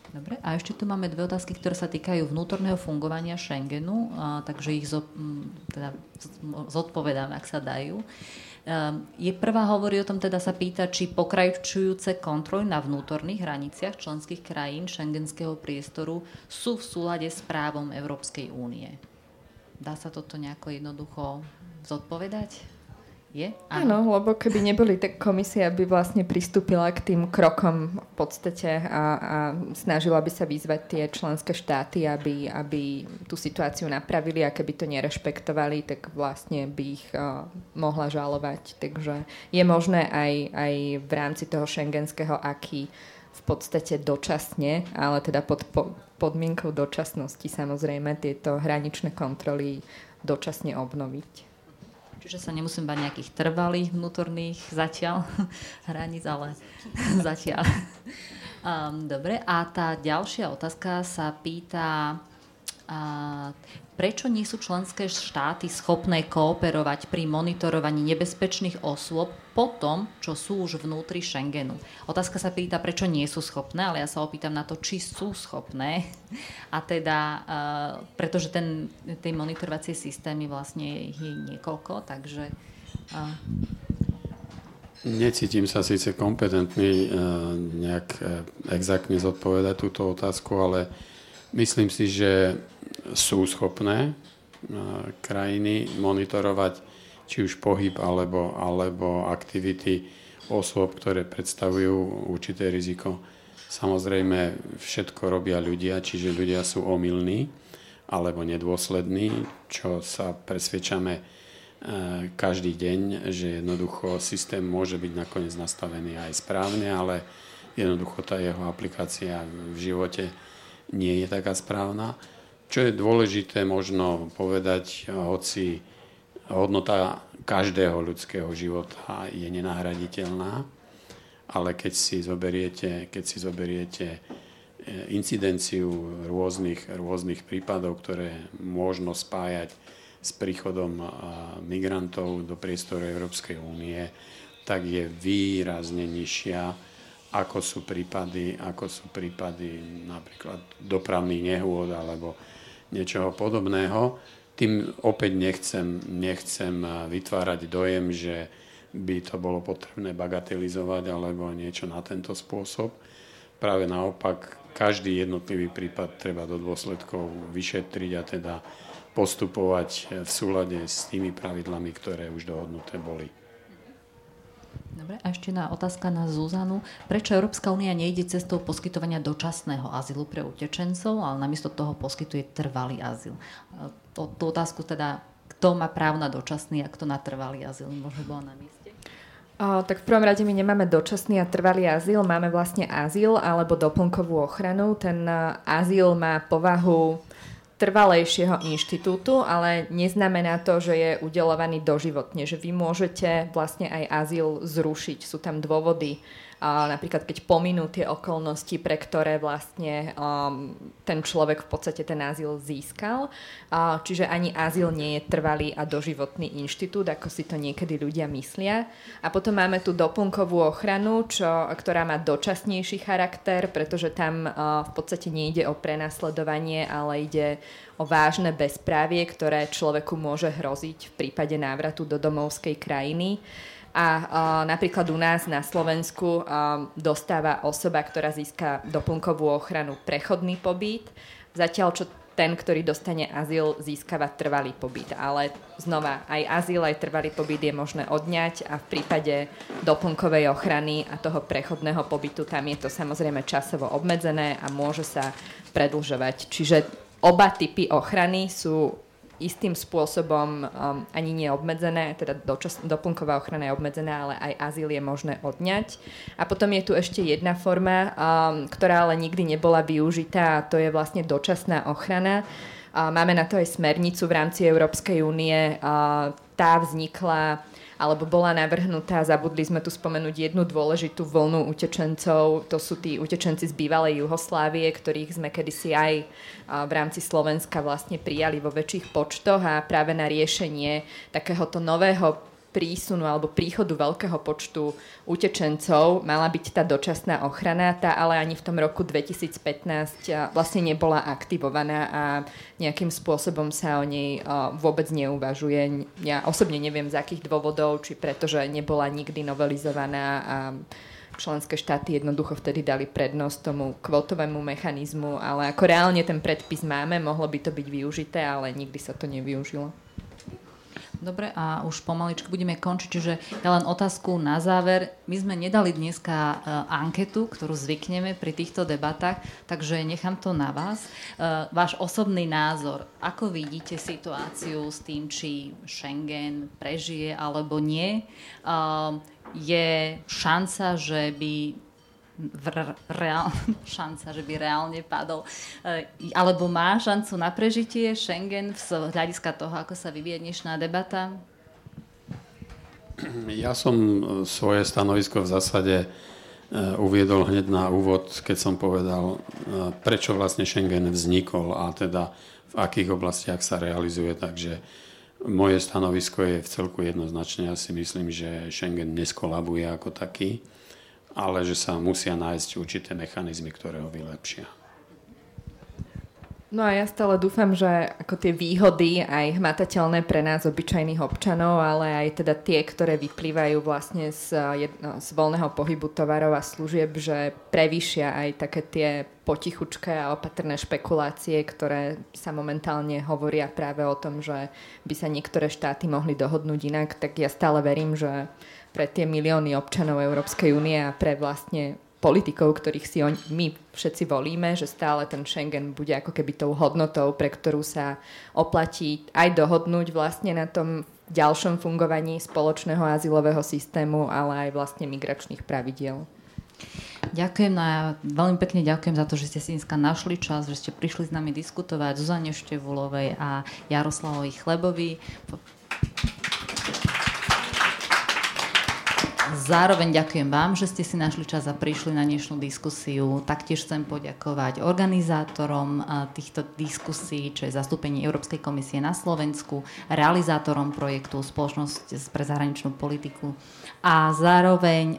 Dobre, a ešte tu máme dve otázky, ktoré sa týkajú vnútorného fungovania Schengenu, a, takže ich zo, teda zodpovedám, ak sa dajú. Um, je prvá hovorí o tom, teda sa pýta, či pokračujúce kontroly na vnútorných hraniciach členských krajín šengenského priestoru sú v súlade s právom Európskej únie. Dá sa toto nejako jednoducho zodpovedať? Je? Áno, lebo keby neboli, tak komisia by vlastne pristúpila k tým krokom v podstate a, a snažila by sa vyzvať tie členské štáty, aby, aby tú situáciu napravili a keby to nerešpektovali, tak vlastne by ich uh, mohla žalovať. Takže je možné aj, aj v rámci toho šengenského aký v podstate dočasne, ale teda pod po, podmienkou dočasnosti samozrejme tieto hraničné kontroly dočasne obnoviť. Čiže sa nemusím bať nejakých trvalých vnútorných zatiaľ hraníc, ale zatiaľ. Um, dobre, a tá ďalšia otázka sa pýta, uh, prečo nie sú členské štáty schopné kooperovať pri monitorovaní nebezpečných osôb po tom, čo sú už vnútri Schengenu. Otázka sa pýta, prečo nie sú schopné, ale ja sa opýtam na to, či sú schopné. A teda, uh, pretože ten, tej monitorovacie systémy vlastne je niekoľko, takže... Uh, Necítim sa síce kompetentný uh, nejak exaktne zodpovedať túto otázku, ale myslím si, že sú schopné krajiny monitorovať či už pohyb alebo, alebo aktivity osôb, ktoré predstavujú určité riziko. Samozrejme, všetko robia ľudia, čiže ľudia sú omylní alebo nedôslední, čo sa presvedčame e, každý deň, že jednoducho systém môže byť nakoniec nastavený aj správne, ale jednoducho tá jeho aplikácia v živote nie je taká správna. Čo je dôležité možno povedať, hoci hodnota každého ľudského života je nenahraditeľná, ale keď si zoberiete, keď si zoberiete e, incidenciu rôznych, rôznych prípadov, ktoré možno spájať s príchodom migrantov do priestoru Európskej únie, tak je výrazne nižšia, ako sú prípady, ako sú prípady napríklad dopravných nehôd alebo niečoho podobného. Tým opäť nechcem, nechcem vytvárať dojem, že by to bolo potrebné bagatelizovať alebo niečo na tento spôsob. Práve naopak, každý jednotlivý prípad treba do dôsledkov vyšetriť a teda postupovať v súlade s tými pravidlami, ktoré už dohodnuté boli. Dobre, a ešte na otázka na Zuzanu. Prečo Európska únia nejde cestou poskytovania dočasného azylu pre utečencov, ale namiesto toho poskytuje trvalý azyl? Tú, tú otázku teda, kto má právo na dočasný a kto na trvalý azyl, možno bolo na mieste? O, tak v prvom rade my nemáme dočasný a trvalý azyl, máme vlastne azyl alebo doplnkovú ochranu. Ten azyl má povahu trvalejšieho inštitútu, ale neznamená to, že je udelovaný doživotne, že vy môžete vlastne aj azyl zrušiť. Sú tam dôvody, a napríklad keď pominú tie okolnosti, pre ktoré vlastne um, ten človek v podstate ten azyl získal. Uh, čiže ani azyl nie je trvalý a doživotný inštitút, ako si to niekedy ľudia myslia. A potom máme tu doplnkovú ochranu, čo, ktorá má dočasnejší charakter, pretože tam uh, v podstate nejde o prenasledovanie, ale ide o vážne bezprávie, ktoré človeku môže hroziť v prípade návratu do domovskej krajiny. A napríklad u nás na Slovensku dostáva osoba, ktorá získa doplnkovú ochranu prechodný pobyt, zatiaľ čo ten, ktorý dostane azyl, získava trvalý pobyt. Ale znova, aj azyl, aj trvalý pobyt je možné odňať a v prípade doplnkovej ochrany a toho prechodného pobytu tam je to samozrejme časovo obmedzené a môže sa predlžovať. Čiže oba typy ochrany sú istým spôsobom um, ani neobmedzené, teda dočas, doplnková ochrana je obmedzená, ale aj azyl je možné odňať. A potom je tu ešte jedna forma, um, ktorá ale nikdy nebola využitá a to je vlastne dočasná ochrana. Uh, máme na to aj smernicu v rámci Európskej únie. Tá vznikla alebo bola navrhnutá, zabudli sme tu spomenúť jednu dôležitú vlnu utečencov, to sú tí utečenci z bývalej Juhoslávie, ktorých sme kedysi aj v rámci Slovenska vlastne prijali vo väčších počtoch a práve na riešenie takéhoto nového prísunu alebo príchodu veľkého počtu utečencov mala byť tá dočasná ochrana, tá ale ani v tom roku 2015 vlastne nebola aktivovaná a nejakým spôsobom sa o nej vôbec neuvažuje. Ja osobne neviem z akých dôvodov, či pretože nebola nikdy novelizovaná a členské štáty jednoducho vtedy dali prednosť tomu kvotovému mechanizmu, ale ako reálne ten predpis máme, mohlo by to byť využité, ale nikdy sa to nevyužilo. Dobre, a už pomaličky budeme končiť, čiže ja len otázku na záver. My sme nedali dneska uh, anketu, ktorú zvykneme pri týchto debatách, takže nechám to na vás. Uh, váš osobný názor, ako vidíte situáciu s tým, či Schengen prežije alebo nie? Uh, je šanca, že by reál, šanca, že by reálne padol. E, alebo má šancu na prežitie Schengen z hľadiska toho, ako sa vyvíje dnešná debata? Ja som e, svoje stanovisko v zásade e, uviedol hneď na úvod, keď som povedal, prečo vlastne Schengen vznikol a teda v akých oblastiach sa realizuje. Takže moje stanovisko je v celku jednoznačne. Ja si myslím, že Schengen neskolabuje ako taký ale že sa musia nájsť určité mechanizmy, ktoré ho vylepšia. No a ja stále dúfam, že ako tie výhody aj hmatateľné pre nás obyčajných občanov, ale aj teda tie, ktoré vyplývajú vlastne z, jedno, z voľného pohybu tovarov a služieb, že prevýšia aj také tie potichučké a opatrné špekulácie, ktoré sa momentálne hovoria práve o tom, že by sa niektoré štáty mohli dohodnúť inak, tak ja stále verím, že pre tie milióny občanov Európskej únie a pre vlastne politikov, ktorých si on, my všetci volíme, že stále ten Schengen bude ako keby tou hodnotou, pre ktorú sa oplatí aj dohodnúť vlastne na tom ďalšom fungovaní spoločného azylového systému, ale aj vlastne migračných pravidiel. Ďakujem no ja veľmi pekne ďakujem za to, že ste si dneska našli čas, že ste prišli s nami diskutovať Zuzane Števulovej a Jaroslavovi Chlebovi. Zároveň ďakujem vám, že ste si našli čas a prišli na dnešnú diskusiu. Taktiež chcem poďakovať organizátorom týchto diskusí, čo je zastúpenie Európskej komisie na Slovensku, realizátorom projektu Spoločnosť pre zahraničnú politiku a zároveň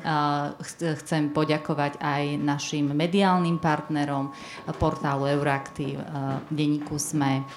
chcem poďakovať aj našim mediálnym partnerom portálu Euraktiv, denníku SME,